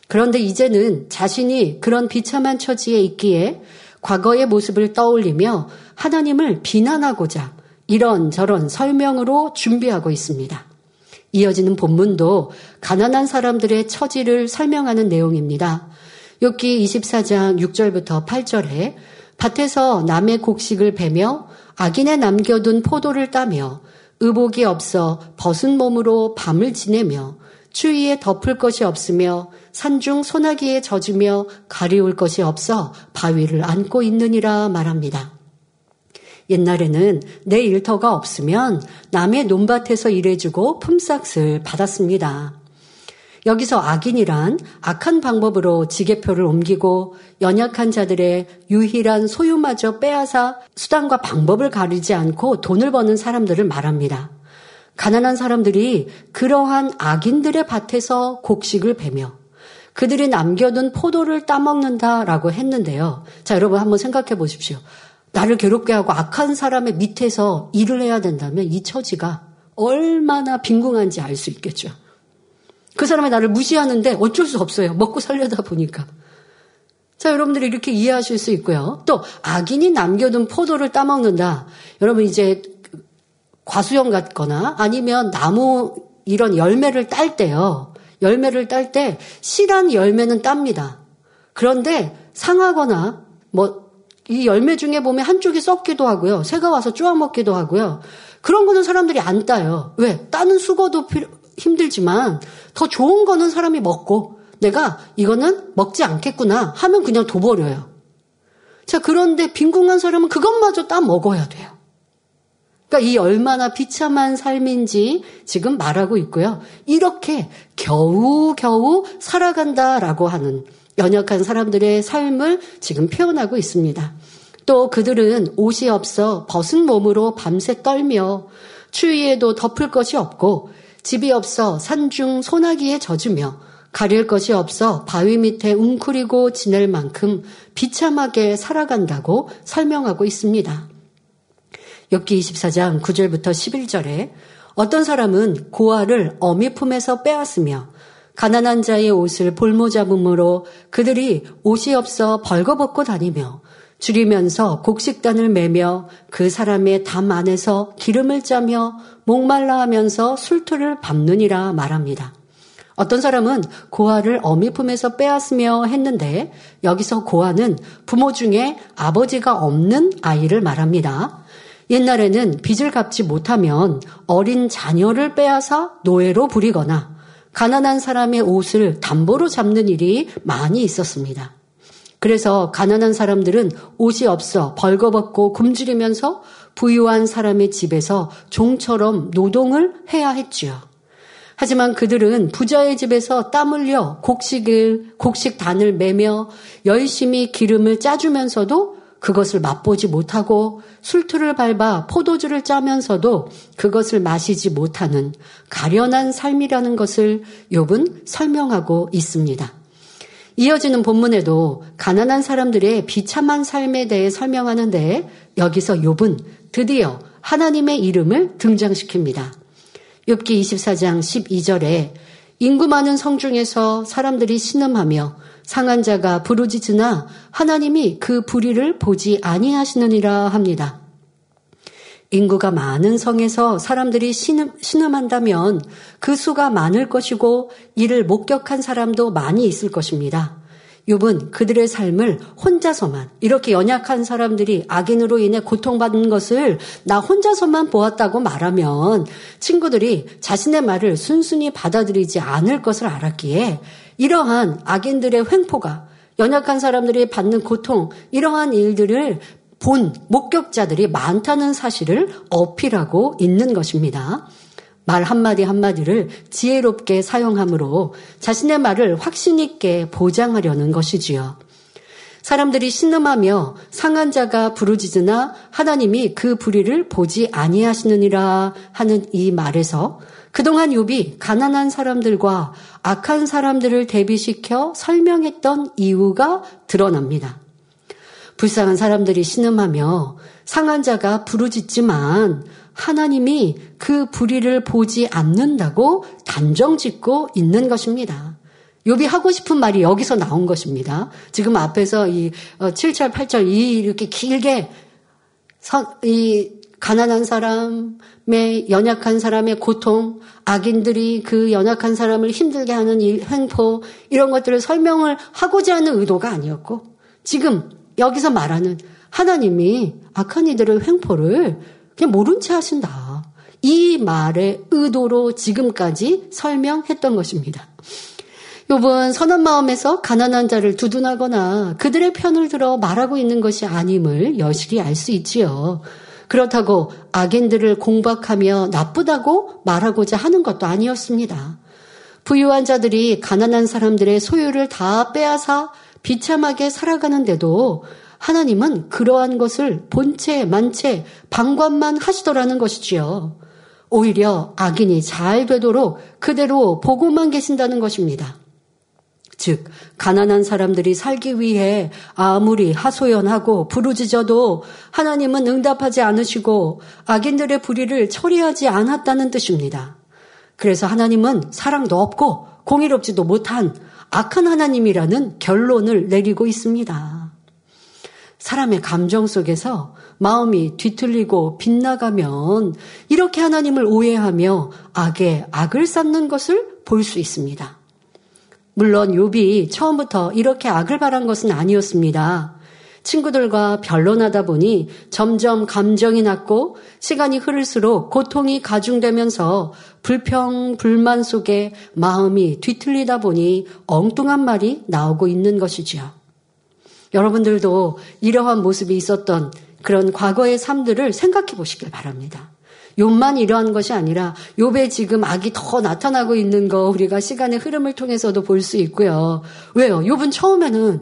[SPEAKER 1] 그런데 이제는 자신이 그런 비참한 처지에 있기에 과거의 모습을 떠올리며 하나님을 비난하고자 이런저런 설명으로 준비하고 있습니다. 이어지는 본문도 가난한 사람들의 처지를 설명하는 내용입니다. 욥기 24장 6절부터 8절에 밭에서 남의 곡식을 베며 악인에 남겨둔 포도를 따며 의복이 없어 벗은 몸으로 밤을 지내며 추위에 덮을 것이 없으며 산중 소나기에 젖으며 가리울 것이 없어 바위를 안고 있느니라 말합니다. 옛날에는 내 일터가 없으면 남의 논밭에서 일해주고 품삯을 받았습니다. 여기서 악인이란 악한 방법으로 지게표를 옮기고 연약한 자들의 유일한 소유마저 빼앗아 수단과 방법을 가리지 않고 돈을 버는 사람들을 말합니다. 가난한 사람들이 그러한 악인들의 밭에서 곡식을 베며 그들이 남겨둔 포도를 따먹는다라고 했는데요. 자, 여러분 한번 생각해 보십시오. 나를 괴롭게 하고 악한 사람의 밑에서 일을 해야 된다면 이 처지가 얼마나 빈궁한지 알 수 있겠죠. 그 사람이 나를 무시하는데 어쩔 수 없어요. 먹고 살려다 보니까. 자, 여러분들이 이렇게 이해하실 수 있고요. 또, 악인이 남겨둔 포도를 따먹는다. 여러분, 이제 과수형 같거나 아니면 나무 이런 열매를 딸 때요. 열매를 딸 때 실한 열매는 땁니다. 그런데 상하거나 뭐 이 열매 중에 보면 한쪽이 썩기도 하고요. 새가 와서 쪼아 먹기도 하고요. 그런 거는 사람들이 안 따요. 왜? 따는 수고도 필요, 힘들지만 더 좋은 거는 사람이 먹고 내가 이거는 먹지 않겠구나 하면 그냥 둬버려요. 자, 그런데 빈궁한 사람은 그것마저 따 먹어야 돼요. 그러니까 이 얼마나 비참한 삶인지 지금 말하고 있고요. 이렇게 겨우겨우 살아간다라고 하는 연약한 사람들의 삶을 지금 표현하고 있습니다. 또 그들은 옷이 없어 벗은 몸으로 밤새 떨며 추위에도 덮을 것이 없고 집이 없어 산중 소나기에 젖으며 가릴 것이 없어 바위 밑에 웅크리고 지낼 만큼 비참하게 살아간다고 설명하고 있습니다. 엽기 24장 9절부터 11절에 어떤 사람은 고아를 어미 품에서 빼앗으며 가난한 자의 옷을 볼모 잡음으로 그들이 옷이 없어 벌거벗고 다니며 줄이면서 곡식단을 매며 그 사람의 담 안에서 기름을 짜며 목말라 하면서 술투를 밟느니라 말합니다. 어떤 사람은 고아를 어미 품에서 빼앗으며 했는데 여기서 고아는 부모 중에 아버지가 없는 아이를 말합니다. 옛날에는 빚을 갚지 못하면 어린 자녀를 빼앗아 노예로 부리거나 가난한 사람의 옷을 담보로 잡는 일이 많이 있었습니다. 그래서 가난한 사람들은 옷이 없어 벌거벗고 굶주리면서 부유한 사람의 집에서 종처럼 노동을 해야 했지요. 하지만 그들은 부자의 집에서 땀 흘려 곡식을, 곡식단을 매며 열심히 기름을 짜주면서도 그것을 맛보지 못하고 술투를 밟아 포도주를 짜면서도 그것을 마시지 못하는 가련한 삶이라는 것을 욥은 설명하고 있습니다. 이어지는 본문에도 가난한 사람들의 비참한 삶에 대해 설명하는데 여기서 욥은 드디어 하나님의 이름을 등장시킵니다. 욥기 24장 12절에 인구 많은 성 중에서 사람들이 신음하며 상한 자가 부르짖으나 하나님이 그 불의를 보지 아니하시느니라 합니다. 인구가 많은 성에서 사람들이 신음, 신음한다면 그 수가 많을 것이고 이를 목격한 사람도 많이 있을 것입니다. 욥은 그들의 삶을 혼자서만 이렇게 연약한 사람들이 악인으로 인해 고통받는 것을 나 혼자서만 보았다고 말하면 친구들이 자신의 말을 순순히 받아들이지 않을 것을 알았기에 이러한 악인들의 횡포가 연약한 사람들이 받는 고통 이러한 일들을 본 목격자들이 많다는 사실을 어필하고 있는 것입니다. 말 한마디 한마디를 지혜롭게 사용함으로 자신의 말을 확신 있게 보장하려는 것이지요. 사람들이 신음하며 상한 자가 부르짖으나 하나님이 그 불의를 보지 아니하시느니라 하는 이 말에서 그동안 욥이 가난한 사람들과 악한 사람들을 대비시켜 설명했던 이유가 드러납니다. 불쌍한 사람들이 신음하며 상한 자가 부르짖지만 하나님이 그 불의를 보지 않는다고 단정 짓고 있는 것입니다. 욥이 하고 싶은 말이 여기서 나온 것입니다. 지금 앞에서 이 7절, 어, 8절 이 이렇게 길게 이 가난한 사람의 연약한 사람의 고통, 악인들이 그 연약한 사람을 힘들게 하는 일, 횡포 이런 것들을 설명을 하고자 하는 의도가 아니었고 지금 여기서 말하는 하나님이 악한 이들의 횡포를 그냥 모른 채 하신다. 이 말의 의도로 지금까지 설명했던 것입니다. 요번 선한 마음에서 가난한 자를 두둔하거나 그들의 편을 들어 말하고 있는 것이 아님을 여실히 알 수 있지요. 그렇다고 악인들을 공박하며 나쁘다고 말하고자 하는 것도 아니었습니다. 부유한 자들이 가난한 사람들의 소유를 다 빼앗아 비참하게 살아가는데도 하나님은 그러한 것을 본체, 만체, 방관만 하시더라는 것이지요. 오히려 악인이 잘 되도록 그대로 보고만 계신다는 것입니다. 즉, 가난한 사람들이 살기 위해 아무리 하소연하고 부르짖어도 하나님은 응답하지 않으시고 악인들의 불의를 처리하지 않았다는 뜻입니다. 그래서 하나님은 사랑도 없고 공의롭지도 못한 악한 하나님이라는 결론을 내리고 있습니다. 사람의 감정 속에서 마음이 뒤틀리고 빗나가면 이렇게 하나님을 오해하며 악에 악을 쌓는 것을 볼 수 있습니다. 물론 욥이 처음부터 이렇게 악을 바란 것은 아니었습니다. 친구들과 변론하다 보니 점점 감정이 났고 시간이 흐를수록 고통이 가중되면서 불평, 불만 속에 마음이 뒤틀리다 보니 엉뚱한 말이 나오고 있는 것이지요. 여러분들도 이러한 모습이 있었던 그런 과거의 삶들을 생각해 보시길 바랍니다. 욥만 이러한 것이 아니라 욥의 지금 악이 더 나타나고 있는 거 우리가 시간의 흐름을 통해서도 볼 수 있고요. 왜요? 욥은 처음에는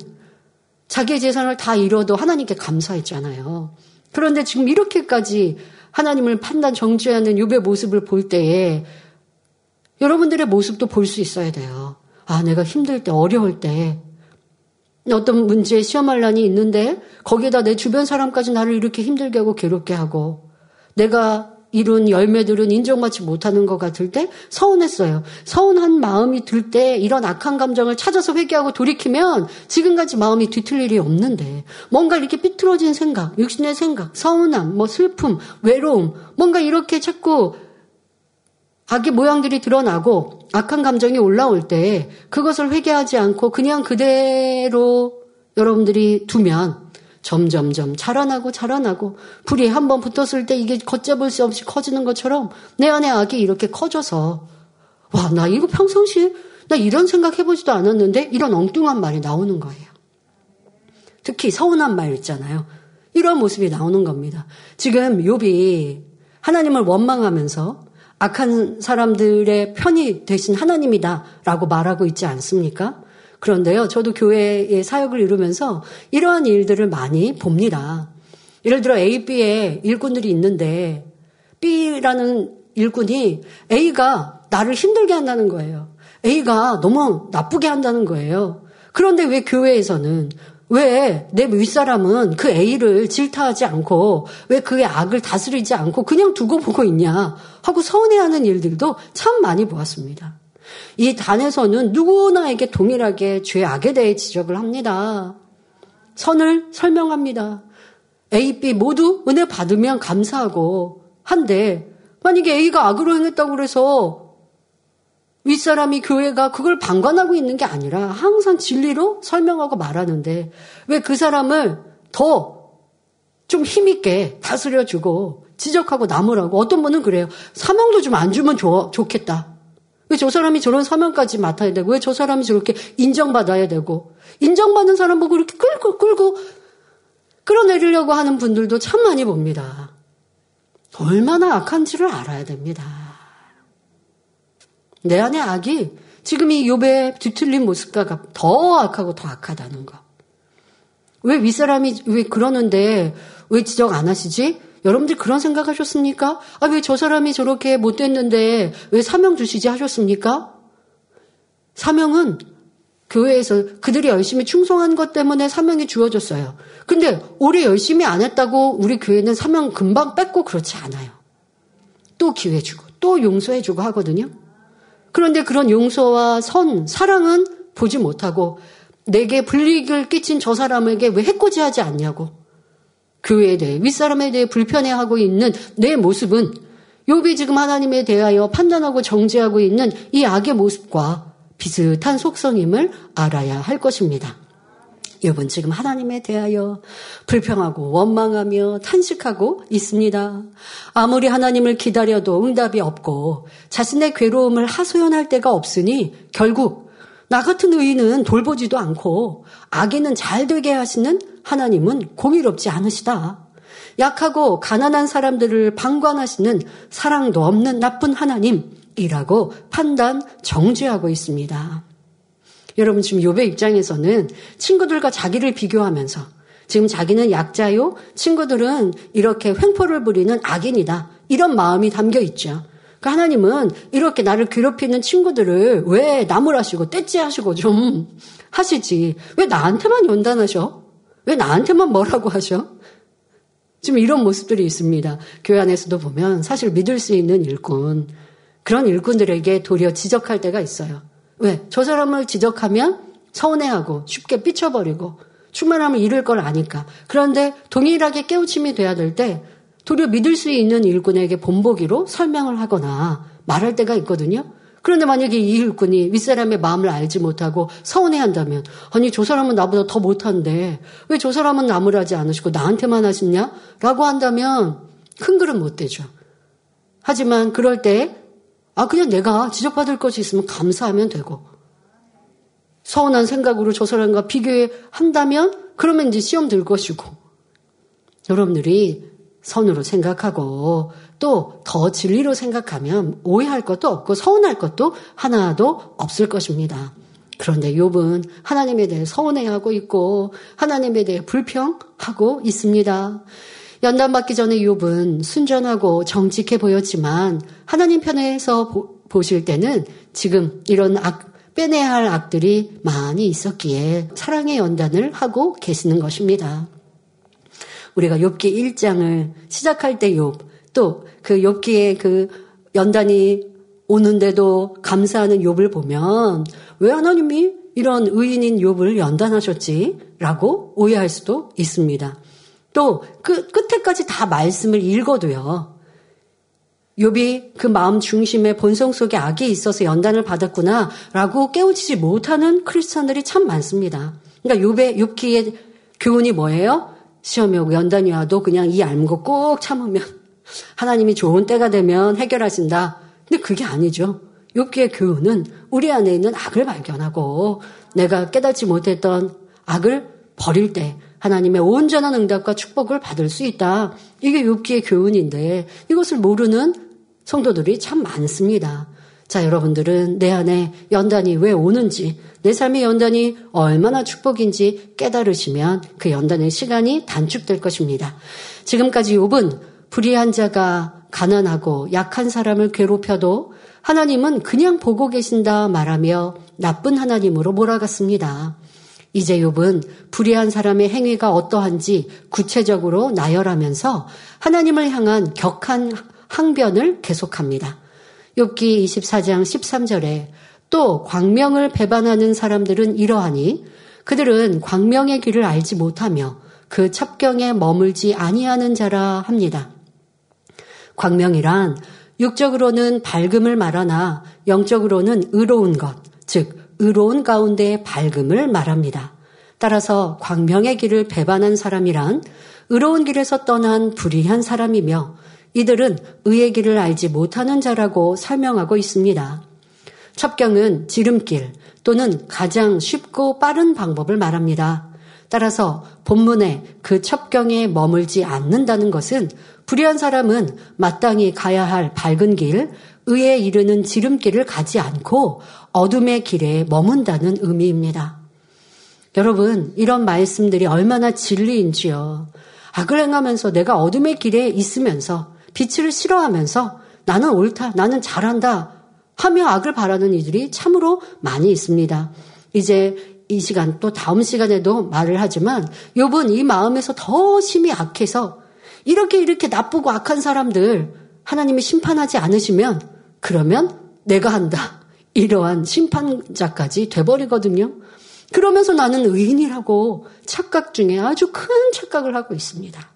[SPEAKER 1] 자기의 재산을 다 잃어도 하나님께 감사했잖아요. 그런데 지금 이렇게까지 하나님을 판단 정죄하는 욥의 모습을 볼 때에 여러분들의 모습도 볼 수 있어야 돼요. 아, 내가 힘들 때, 어려울 때, 어떤 문제에 시험할 난이 있는데 거기에다 내 주변 사람까지 나를 이렇게 힘들게 하고 괴롭게 하고 내가 이룬 열매들은 인정받지 못하는 것 같을 때 서운했어요. 서운한 마음이 들 때 이런 악한 감정을 찾아서 회개하고 돌이키면 지금까지 마음이 뒤틀 일이 없는데 뭔가 이렇게 삐뚤어진 생각, 육신의 생각, 서운함, 뭐 슬픔, 외로움, 뭔가 이렇게 자꾸 악의 모양들이 드러나고 악한 감정이 올라올 때 그것을 회개하지 않고 그냥 그대로 여러분들이 두면 점점점 자라나고 자라나고 불이 한번 붙었을 때 이게 걷잡을 수 없이 커지는 것처럼 내 안에 악이 이렇게 커져서 와 나 이거 평상시에 나 이런 생각 해보지도 않았는데 이런 엉뚱한 말이 나오는 거예요. 특히 서운한 말 있잖아요. 이런 모습이 나오는 겁니다. 지금 욥이 하나님을 원망하면서 악한 사람들의 편이 되신 하나님이다라고 말하고 있지 않습니까? 그런데요, 저도 교회의 사역을 이루면서 이러한 일들을 많이 봅니다. 예를 들어 A, B에 일꾼들이 있는데 B라는 일꾼이 A가 나를 힘들게 한다는 거예요. A가 너무 나쁘게 한다는 거예요. 그런데 왜 교회에서는 왜 내 윗사람은 그 A를 질타하지 않고 왜 그의 악을 다스리지 않고 그냥 두고 보고 있냐 하고 서운해하는 일들도 참 많이 보았습니다. 이 단에서는 누구나에게 동일하게 죄 악에 대해 지적을 합니다. 선을 설명합니다. A, B 모두 은혜 받으면 감사하고 한데 만약에 A가 악으로 행했다고 그래서 윗사람이 교회가 그걸 방관하고 있는 게 아니라 항상 진리로 설명하고 말하는데 왜 그 사람을 더 좀 힘있게 다스려주고 지적하고 나무라고 어떤 분은 그래요. 사명도 좀 안 주면 좋, 좋겠다. 왜 저 사람이 저런 사명까지 맡아야 되고, 왜 저 사람이 저렇게 인정받아야 되고, 인정받는 사람 보고 이렇게 끌고 끌고 끌어내리려고 하는 분들도 참 많이 봅니다. 얼마나 악한지를 알아야 됩니다. 내 안의 악이 지금 이 욥의 뒤틀린 모습과 더 악하고 더 악하다는 거. 왜 윗사람이 왜 그러는데 왜 지적 안 하시지? 여러분들 그런 생각하셨습니까? 아, 왜 저 사람이 저렇게 못됐는데 왜 사명 주시지 하셨습니까? 사명은 교회에서 그들이 열심히 충성한 것 때문에 사명이 주어졌어요. 근데 오래 열심히 안 했다고 우리 교회는 사명 금방 뺏고 그렇지 않아요. 또 기회 주고, 또 용서해 주고 하거든요. 그런데 그런 용서와 선, 사랑은 보지 못하고 내게 불이익을 끼친 저 사람에게 왜 해코지하지 않냐고. 교회에 대해 윗사람에 대해 불편해하고 있는 내 모습은 욥이 지금 하나님에 대하여 판단하고 정죄하고 있는 이 악의 모습과 비슷한 속성임을 알아야 할 것입니다. 욥은 지금 하나님에 대하여 불평하고 원망하며 탄식하고 있습니다. 아무리 하나님을 기다려도 응답이 없고 자신의 괴로움을 하소연할 데가 없으니 결국 나 같은 의인은 돌보지도 않고 악인은 잘 되게 하시는 하나님은 공의롭지 않으시다. 약하고 가난한 사람들을 방관하시는 사랑도 없는 나쁜 하나님이라고 판단 정죄하고 있습니다. 여러분 지금 요배 입장에서는 친구들과 자기를 비교하면서 지금 자기는 약자요, 친구들은 이렇게 횡포를 부리는 악인이다. 이런 마음이 담겨 있죠. 그러니까 하나님은 이렇게 나를 괴롭히는 친구들을 왜 나무라시고 떼찌하시고 좀 하시지. 왜 나한테만 연단하셔? 왜 나한테만 뭐라고 하셔? 지금 이런 모습들이 있습니다. 교회 안에서도 보면 사실 믿을 수 있는 일꾼, 그런 일꾼들에게 도리어 지적할 때가 있어요. 왜? 저 사람을 지적하면 서운해하고 쉽게 삐쳐버리고 충만함을 잃을 걸 아니까. 그런데 동일하게 깨우침이 돼야 될 때 도리어 믿을 수 있는 일꾼에게 본보기로 설명을 하거나 말할 때가 있거든요. 그런데 만약에 이 일꾼이 윗사람의 마음을 알지 못하고 서운해 한다면, 아니, 저 사람은 나보다 더 못한데, 왜 저 사람은 나무라지 않으시고 나한테만 하시냐? 라고 한다면, 큰 그릇 못 되죠. 하지만 그럴 때 아, 그냥 내가 지적받을 것이 있으면 감사하면 되고, 서운한 생각으로 저 사람과 비교한다면, 그러면 이제 시험 들 것이고, 여러분들이 선으로 생각하고, 또 더 진리로 생각하면 오해할 것도 없고 서운할 것도 하나도 없을 것입니다. 그런데 욥은 하나님에 대해 서운해하고 있고 하나님에 대해 불평하고 있습니다. 연단받기 전에 욥은 순전하고 정직해 보였지만 하나님 편에서 보, 실 때는 지금 이런 악, 빼내야 할 악들이 많이 있었기에 사랑의 연단을 하고 계시는 것입니다. 우리가 욥기 1장을 시작할 때 욥, 또 그 욥기의 그 연단이 오는데도 감사하는 욥을 보면 왜 하나님이 이런 의인인 욥을 연단하셨지라고 오해할 수도 있습니다. 또 그 끝에까지 다 말씀을 읽어도요. 욥이 그 마음 중심의 본성 속에 악이 있어서 연단을 받았구나라고 깨우치지 못하는 크리스천들이 참 많습니다. 그러니까 욥의 욥기의 교훈이 뭐예요? 시험이 오고 연단이 와도 그냥 이 알고 꼭 참으면 하나님이 좋은 때가 되면 해결하신다. 근데 그게 아니죠. 욥기의 교훈은 우리 안에 있는 악을 발견하고 내가 깨닫지 못했던 악을 버릴 때 하나님의 온전한 응답과 축복을 받을 수 있다. 이게 욥기의 교훈인데 이것을 모르는 성도들이 참 많습니다. 자, 여러분들은 내 안에 연단이 왜 오는지, 내 삶의 연단이 얼마나 축복인지 깨달으시면 그 연단의 시간이 단축될 것입니다. 지금까지 욥은 불의한 자가 가난하고 약한 사람을 괴롭혀도 하나님은 그냥 보고 계신다 말하며 나쁜 하나님으로 몰아갔습니다. 이제 욥은 불의한 사람의 행위가 어떠한지 구체적으로 나열하면서 하나님을 향한 격한 항변을 계속합니다. 욥기 24장 13절에 또 광명을 배반하는 사람들은 이러하니 그들은 광명의 길을 알지 못하며 그 첩경에 머물지 아니하는 자라 합니다. 광명이란 육적으로는 밝음을 말하나 영적으로는 의로운 것, 즉 의로운 가운데 밝음을 말합니다. 따라서 광명의 길을 배반한 사람이란 의로운 길에서 떠난 불의한 사람이며 이들은 의의 길을 알지 못하는 자라고 설명하고 있습니다. 첩경은 지름길 또는 가장 쉽고 빠른 방법을 말합니다. 따라서 본문에 그 첩경에 머물지 않는다는 것은 불의한 사람은 마땅히 가야 할 밝은 길, 의에 이르는 지름길을 가지 않고 어둠의 길에 머문다는 의미입니다. 여러분, 이런 말씀들이 얼마나 진리인지요. 악을 행하면서 내가 어둠의 길에 있으면서 빛을 싫어하면서 나는 옳다, 나는 잘한다 하며 악을 바라는 이들이 참으로 많이 있습니다. 이제 이 시간 또 다음 시간에도 말을 하지만 욥은 이 마음에서 더 심히 악해서 이렇게 이렇게 나쁘고 악한 사람들 하나님이 심판하지 않으시면 그러면 내가 한다. 이러한 심판자까지 돼버리거든요. 그러면서 나는 의인이라고 착각 중에 아주 큰 착각을 하고 있습니다.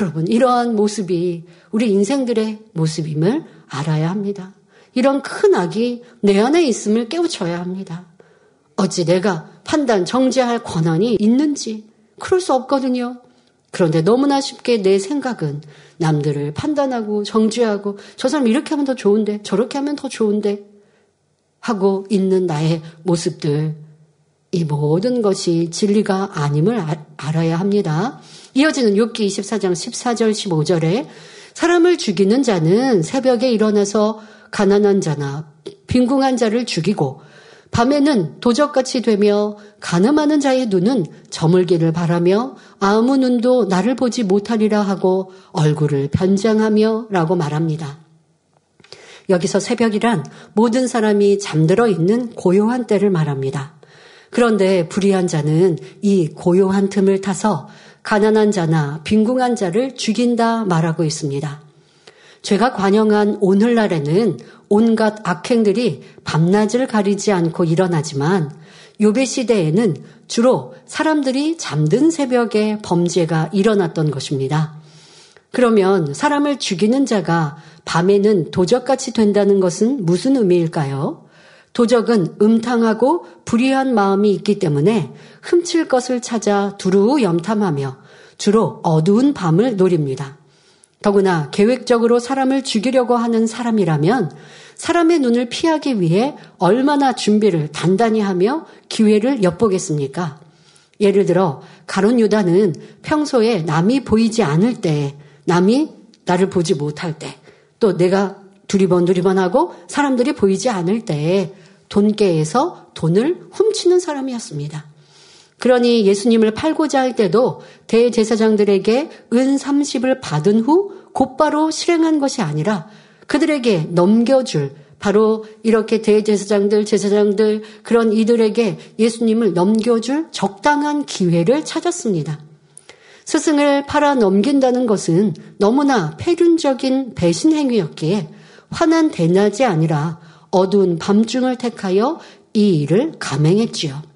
[SPEAKER 1] 여러분, 이러한 모습이 우리 인생들의 모습임을 알아야 합니다. 이런 큰 악이 내 안에 있음을 깨우쳐야 합니다. 어찌 내가 판단, 정죄할 권한이 있는지 그럴 수 없거든요. 그런데 너무나 쉽게 내 생각은 남들을 판단하고 정죄하고 저 사람 이렇게 하면 더 좋은데 저렇게 하면 더 좋은데 하고 있는 나의 모습들 이 모든 것이 진리가 아님을 아, 알아야 합니다. 이어지는 6기 24장 14절 15절에 사람을 죽이는 자는 새벽에 일어나서 가난한 자나 빈궁한 자를 죽이고 밤에는 도적같이 되며 가늠하는 자의 눈은 저물기를 바라며 아무 눈도 나를 보지 못하리라 하고 얼굴을 변장하며 라고 말합니다. 여기서 새벽이란 모든 사람이 잠들어 있는 고요한 때를 말합니다. 그런데 불의한 자는 이 고요한 틈을 타서 가난한 자나 빈궁한 자를 죽인다 말하고 있습니다. 죄가 관영한 오늘날에는 온갖 악행들이 밤낮을 가리지 않고 일어나지만 요배 시대에는 주로 사람들이 잠든 새벽에 범죄가 일어났던 것입니다. 그러면 사람을 죽이는 자가 밤에는 도적같이 된다는 것은 무슨 의미일까요? 도적은 음탕하고 불의한 마음이 있기 때문에 훔칠 것을 찾아 두루 염탐하며 주로 어두운 밤을 노립니다. 더구나 계획적으로 사람을 죽이려고 하는 사람이라면 사람의 눈을 피하기 위해 얼마나 준비를 단단히 하며 기회를 엿보겠습니까? 예를 들어 가론 유다는 평소에 남이 보이지 않을 때, 남이 나를 보지 못할 때, 또 내가 두리번 두리번 하고 사람들이 보이지 않을 때 돈계에서 돈을 훔치는 사람이었습니다. 그러니 예수님을 팔고자 할 때도 대제사장들에게 은 30을 받은 후 곧바로 실행한 것이 아니라 그들에게 넘겨줄 바로 이렇게 대제사장들, 제사장들 그런 이들에게 예수님을 넘겨줄 적당한 기회를 찾았습니다. 스승을 팔아 넘긴다는 것은 너무나 폐륜적인 배신 행위였기에 환한 대낮이 아니라 어두운 밤중을 택하여 이 일을 감행했지요.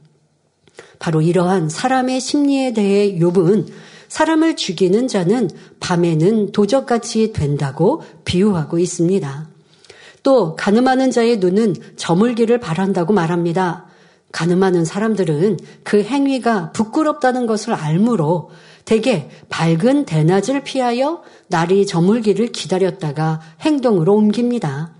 [SPEAKER 1] 바로 이러한 사람의 심리에 대해 욥은 사람을 죽이는 자는 밤에는 도적같이 된다고 비유하고 있습니다. 또 가늠하는 자의 눈은 저물기를 바란다고 말합니다. 가늠하는 사람들은 그 행위가 부끄럽다는 것을 알므로 대개 밝은 대낮을 피하여 날이 저물기를 기다렸다가 행동으로 옮깁니다.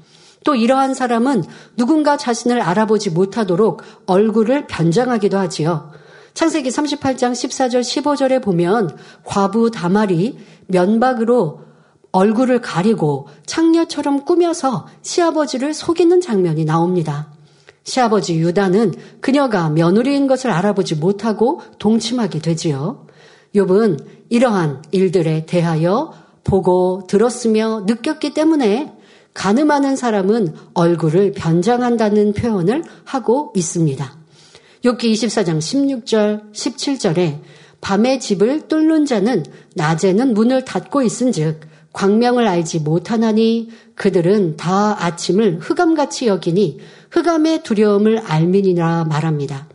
[SPEAKER 1] 또 이러한 사람은 누군가 자신을 알아보지 못하도록 얼굴을 변장하기도 하지요. 창세기 38장 14절 15절에 보면 과부 다말이 면박으로 얼굴을 가리고 창녀처럼 꾸며서 시아버지를 속이는 장면이 나옵니다. 시아버지 유다는 그녀가 며느리인 것을 알아보지 못하고 동침하게 되지요. 욥은 이러한 일들에 대하여 보고 들었으며 느꼈기 때문에 가늠하는 사람은 얼굴을 변장한다는 표현을 하고 있습니다. 욥기 24장 16절, 17절에 밤에 집을 뚫는 자는 낮에는 문을 닫고 있은즉 광명을 알지 못하나니 그들은 다 아침을 흑암같이 여기니 흑암의 두려움을 알민이라 말합니다.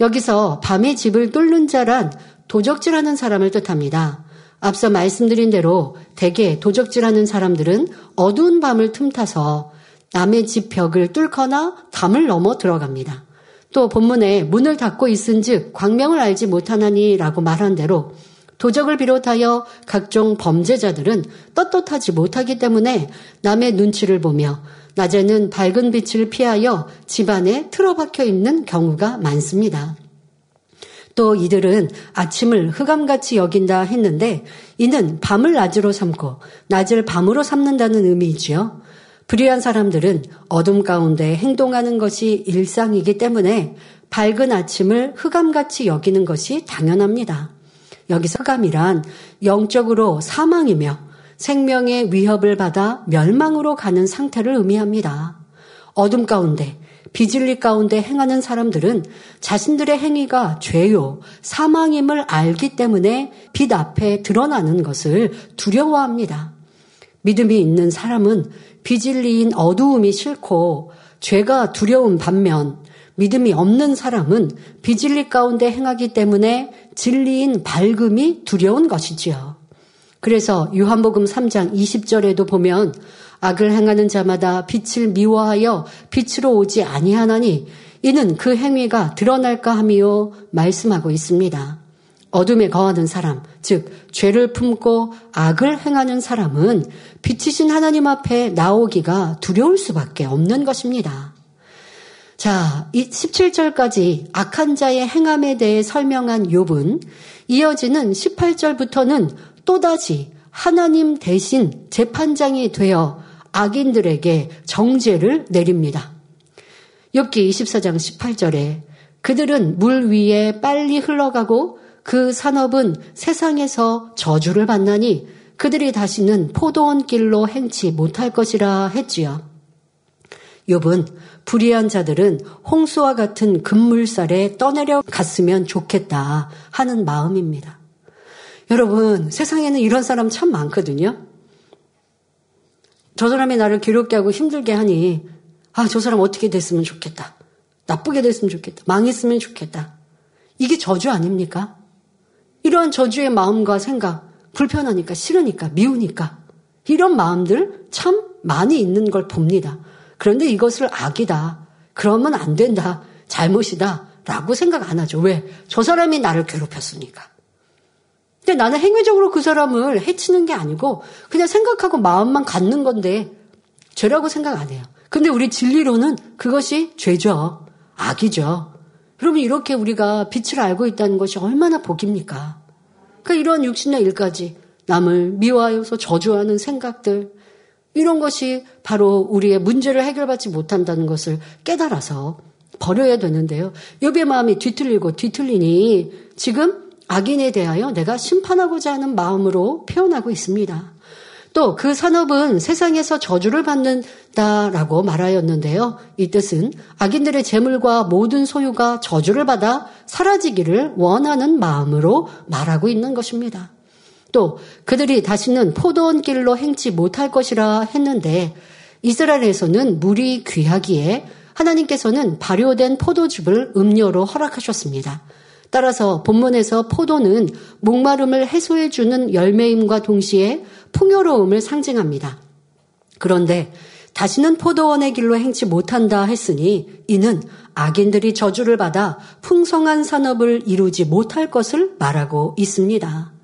[SPEAKER 1] 여기서 밤에 집을 뚫는 자란 도적질하는 사람을 뜻합니다. 앞서 말씀드린 대로 대개 도적질하는 사람들은 어두운 밤을 틈타서 남의 집 벽을 뚫거나 담을 넘어 들어갑니다. 또 본문에 문을 닫고 있은즉 광명을 알지 못하나니라고 말한 대로 도적을 비롯하여 각종 범죄자들은 떳떳하지 못하기 때문에 남의 눈치를 보며 낮에는 밝은 빛을 피하여 집안에 틀어박혀 있는 경우가 많습니다. 또 이들은 아침을 흑암같이 여긴다 했는데 이는 밤을 낮으로 삼고 낮을 밤으로 삼는다는 의미이지요. 불의한 사람들은 어둠 가운데 행동하는 것이 일상이기 때문에 밝은 아침을 흑암같이 여기는 것이 당연합니다. 여기서 흑암이란 영적으로 사망이며 생명의 위협을 받아 멸망으로 가는 상태를 의미합니다. 어둠 가운데 비진리 가운데 행하는 사람들은 자신들의 행위가 죄요, 사망임을 알기 때문에 빛 앞에 드러나는 것을 두려워합니다. 믿음이 있는 사람은 비진리인 어두움이 싫고 죄가 두려운 반면 믿음이 없는 사람은 비진리 가운데 행하기 때문에 진리인 밝음이 두려운 것이지요. 그래서 유한복음 3장 20절에도 보면 악을 행하는 자마다 빛을 미워하여 빛으로 오지 아니하나니 이는 그 행위가 드러날까 함이요 말씀하고 있습니다. 어둠에 거하는 사람, 즉 죄를 품고 악을 행하는 사람은 빛이신 하나님 앞에 나오기가 두려울 수밖에 없는 것입니다. 자, 이 17절까지 악한 자의 행함에 대해 설명한 욥은 이어지는 18절부터는 또다시 하나님 대신 재판장이 되어 악인들에게 정죄를 내립니다. 욥기 24장 18절에 그들은 물 위에 빨리 흘러가고 그 산업은 세상에서 저주를 받나니 그들이 다시는 포도원 길로 행치 못할 것이라 했지요. 욥은 불의한 자들은 홍수와 같은 급물살에 떠내려 갔으면 좋겠다 하는 마음입니다. 여러분, 세상에는 이런 사람 참 많거든요. 저 사람이 나를 괴롭게 하고 힘들게 하니, 아, 저 사람 어떻게 됐으면 좋겠다. 나쁘게 됐으면 좋겠다. 망했으면 좋겠다. 이게 저주 아닙니까? 이러한 저주의 마음과 생각, 불편하니까, 싫으니까, 미우니까, 이런 마음들 참 많이 있는 걸 봅니다. 그런데 이것을 악이다. 그러면 안 된다. 잘못이다. 라고 생각 안 하죠. 왜? 저 사람이 나를 괴롭혔으니까. 근데 나는 행위적으로 그 사람을 해치는 게 아니고 그냥 생각하고 마음만 갖는 건데 죄라고 생각 안 해요. 근데 우리 진리로는 그것이 죄죠. 악이죠. 여러분 이렇게 우리가 빛을 알고 있다는 것이 얼마나 복입니까? 그러니까 이런 육신의 일까지 남을 미워하여서 저주하는 생각들, 이런 것이 바로 우리의 문제를 해결받지 못한다는 것을 깨달아서 버려야 되는데요. 욥의 마음이 뒤틀리고 뒤틀리니 지금 악인에 대하여 내가 심판하고자 하는 마음으로 표현하고 있습니다. 또 그 산업은 세상에서 저주를 받는다라고 말하였는데요. 이 뜻은 악인들의 재물과 모든 소유가 저주를 받아 사라지기를 원하는 마음으로 말하고 있는 것입니다. 또 그들이 다시는 포도원 길로 행치 못할 것이라 했는데 이스라엘에서는 물이 귀하기에 하나님께서는 발효된 포도즙을 음료로 허락하셨습니다. 따라서 본문에서 포도는 목마름을 해소해 주는 열매임과 동시에 풍요로움을 상징합니다. 그런데 다시는 포도원의 길로 행치 못한다 했으니 이는 악인들이 저주를 받아 풍성한 산업을 이루지 못할 것을 말하고 있습니다.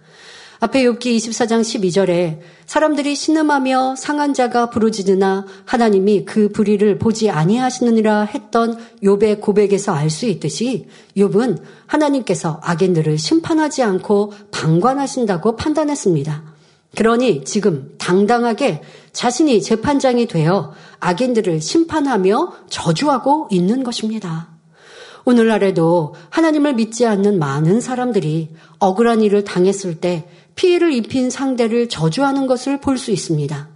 [SPEAKER 1] 앞에 욥기 24장 12절에 사람들이 신음하며 상한 자가 부르짖으나 하나님이 그 불의를 보지 아니하시느니라 했던 욥의 고백에서 알 수 있듯이 욥은 하나님께서 악인들을 심판하지 않고 방관하신다고 판단했습니다. 그러니 지금 당당하게 자신이 재판장이 되어 악인들을 심판하며 저주하고 있는 것입니다. 오늘날에도 하나님을 믿지 않는 많은 사람들이 억울한 일을 당했을 때 피해를 입힌 상대를 저주하는 것을 볼 수 있습니다.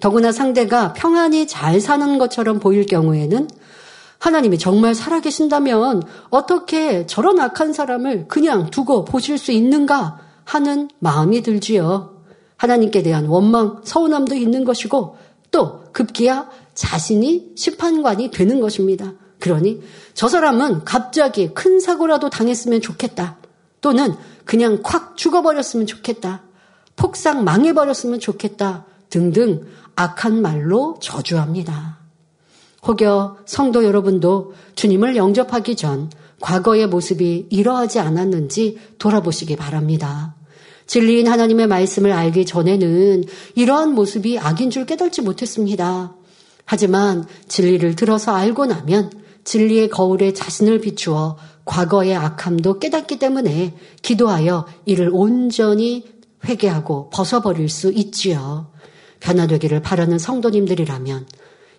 [SPEAKER 1] 더구나 상대가 평안히 잘 사는 것처럼 보일 경우에는 하나님이 정말 살아계신다면 어떻게 저런 악한 사람을 그냥 두고 보실 수 있는가 하는 마음이 들지요. 하나님께 대한 원망, 서운함도 있는 것이고 또 급기야 자신이 심판관이 되는 것입니다. 그러니 저 사람은 갑자기 큰 사고라도 당했으면 좋겠다. 또는 그냥 콱 죽어버렸으면 좋겠다. 폭삭 망해버렸으면 좋겠다. 등등 악한 말로 저주합니다. 혹여 성도 여러분도 주님을 영접하기 전 과거의 모습이 이러하지 않았는지 돌아보시기 바랍니다. 진리인 하나님의 말씀을 알기 전에는 이러한 모습이 악인 줄 깨닫지 못했습니다. 하지만 진리를 들어서 알고 나면 진리의 거울에 자신을 비추어 과거의 악함도 깨닫기 때문에 기도하여 이를 온전히 회개하고 벗어버릴 수 있지요. 변화되기를 바라는 성도님들이라면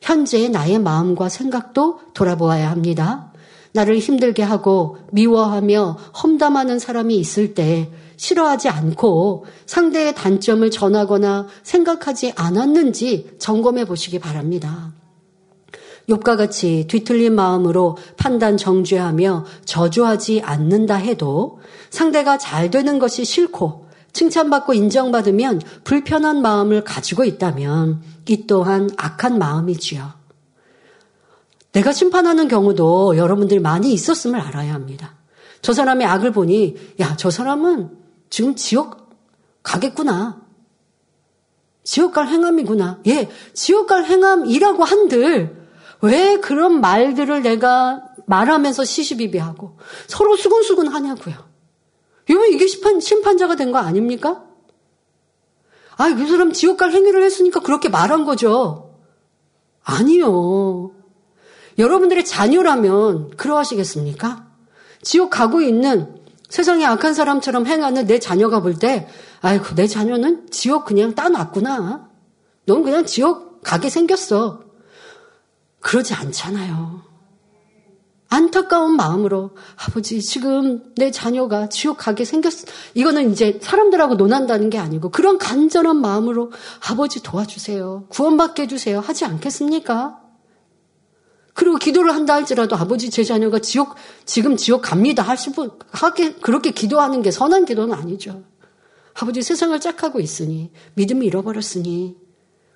[SPEAKER 1] 현재의 나의 마음과 생각도 돌아보아야 합니다. 나를 힘들게 하고 미워하며 험담하는 사람이 있을 때 싫어하지 않고 상대의 단점을 전하거나 생각하지 않았는지 점검해 보시기 바랍니다. 욥과 같이 뒤틀린 마음으로 판단 정죄하며 저주하지 않는다 해도 상대가 잘 되는 것이 싫고 칭찬받고 인정받으면 불편한 마음을 가지고 있다면 이 또한 악한 마음이지요. 내가 심판하는 경우도 여러분들이 많이 있었음을 알아야 합니다. 저 사람의 악을 보니, 야, 저 사람은 지금 지옥 가겠구나. 지옥 갈 행함이구나. 예, 지옥 갈 행함이라고 한들, 왜 그런 말들을 내가 말하면서 시시비비하고 서로 수근수근 하냐고요. 이러면 이게 심판, 심판자가 된 거 아닙니까? 아, 그 사람 지옥 갈 행위를 했으니까 그렇게 말한 거죠. 아니요. 여러분들의 자녀라면 그러하시겠습니까? 지옥 가고 있는 세상에 악한 사람처럼 행하는 내 자녀가 볼 때, 아이고, 내 자녀는 지옥 그냥 따놨구나. 넌 그냥 지옥 가게 생겼어. 그러지 않잖아요. 안타까운 마음으로 아버지 지금 내 자녀가 지옥 가게 생겼어. 이거는 이제 사람들하고 논한다는 게 아니고 그런 간절한 마음으로 아버지 도와주세요. 구원받게 해주세요. 하지 않겠습니까? 그리고 기도를 한다 할지라도 아버지 제 자녀가 지옥 지금 지옥 갑니다 하시고 하게 그렇게 기도하는 게 선한 기도는 아니죠. 아버지 세상을 짝하고 있으니 믿음이 잃어버렸으니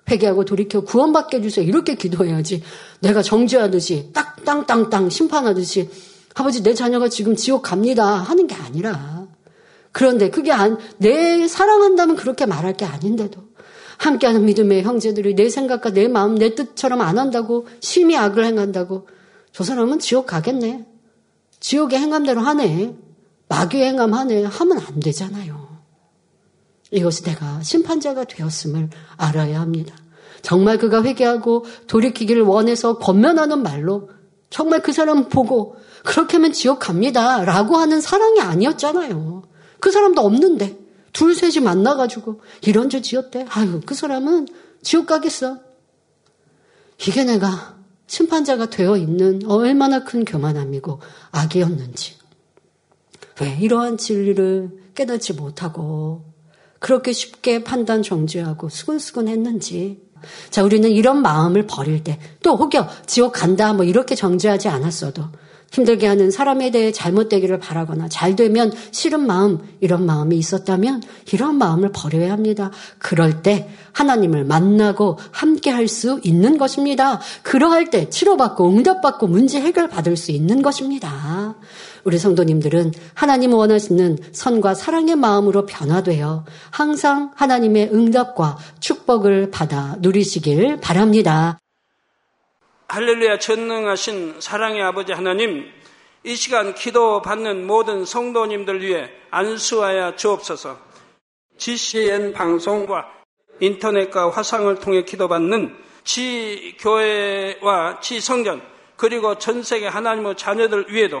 [SPEAKER 1] 회개하고 돌이켜 구원받게 해주세요. 이렇게 기도해야지. 내가 정죄하듯이 딱땅땅땅 심판하듯이 아버지 내 자녀가 지금 지옥 갑니다 하는 게 아니라 그런데 그게 안, 내 사랑한다면 그렇게 말할 게 아닌데도 함께하는 믿음의 형제들이 내 생각과 내 마음, 내 뜻처럼 안 한다고 심히 악을 행한다고 저 사람은 지옥 가겠네. 지옥의 행함대로 하네. 마귀의 행함 하네. 하면 안 되잖아요. 이것이 내가 심판자가 되었음을 알아야 합니다. 정말 그가 회개하고 돌이키기를 원해서 권면하는 말로 정말 그 사람 보고 그렇게 하면 지옥 갑니다. 라고 하는 사랑이 아니었잖아요. 그 사람도 없는데 둘 셋이 만나가지고 이런 죄 지었대. 아유, 그 사람은 지옥 가겠어. 이게 내가 심판자가 되어 있는 얼마나 큰 교만함이고 악이었는지. 왜 이러한 진리를 깨닫지 못하고 그렇게 쉽게 판단 정죄하고 수근수근 했는지. 자, 우리는 이런 마음을 버릴 때, 또 혹여 지옥 간다, 뭐 이렇게 정죄하지 않았어도, 힘들게 하는 사람에 대해 잘못되기를 바라거나 잘 되면 싫은 마음, 이런 마음이 있었다면 이런 마음을 버려야 합니다. 그럴 때 하나님을 만나고 함께 할 수 있는 것입니다. 그러할 때 치료받고 응답받고 문제 해결받을 수 있는 것입니다. 우리 성도님들은 하나님 원하시는 선과 사랑의 마음으로 변화되어 항상 하나님의 응답과 축복을 받아 누리시길 바랍니다.
[SPEAKER 2] 할렐루야 전능하신 사랑의 아버지 하나님 이 시간 기도 받는 모든 성도님들 위해 안수하여 주옵소서 GCN 방송과 인터넷과 화상을 통해 기도받는 지 교회와 지 성전 그리고 전 세계 하나님의 자녀들 위에도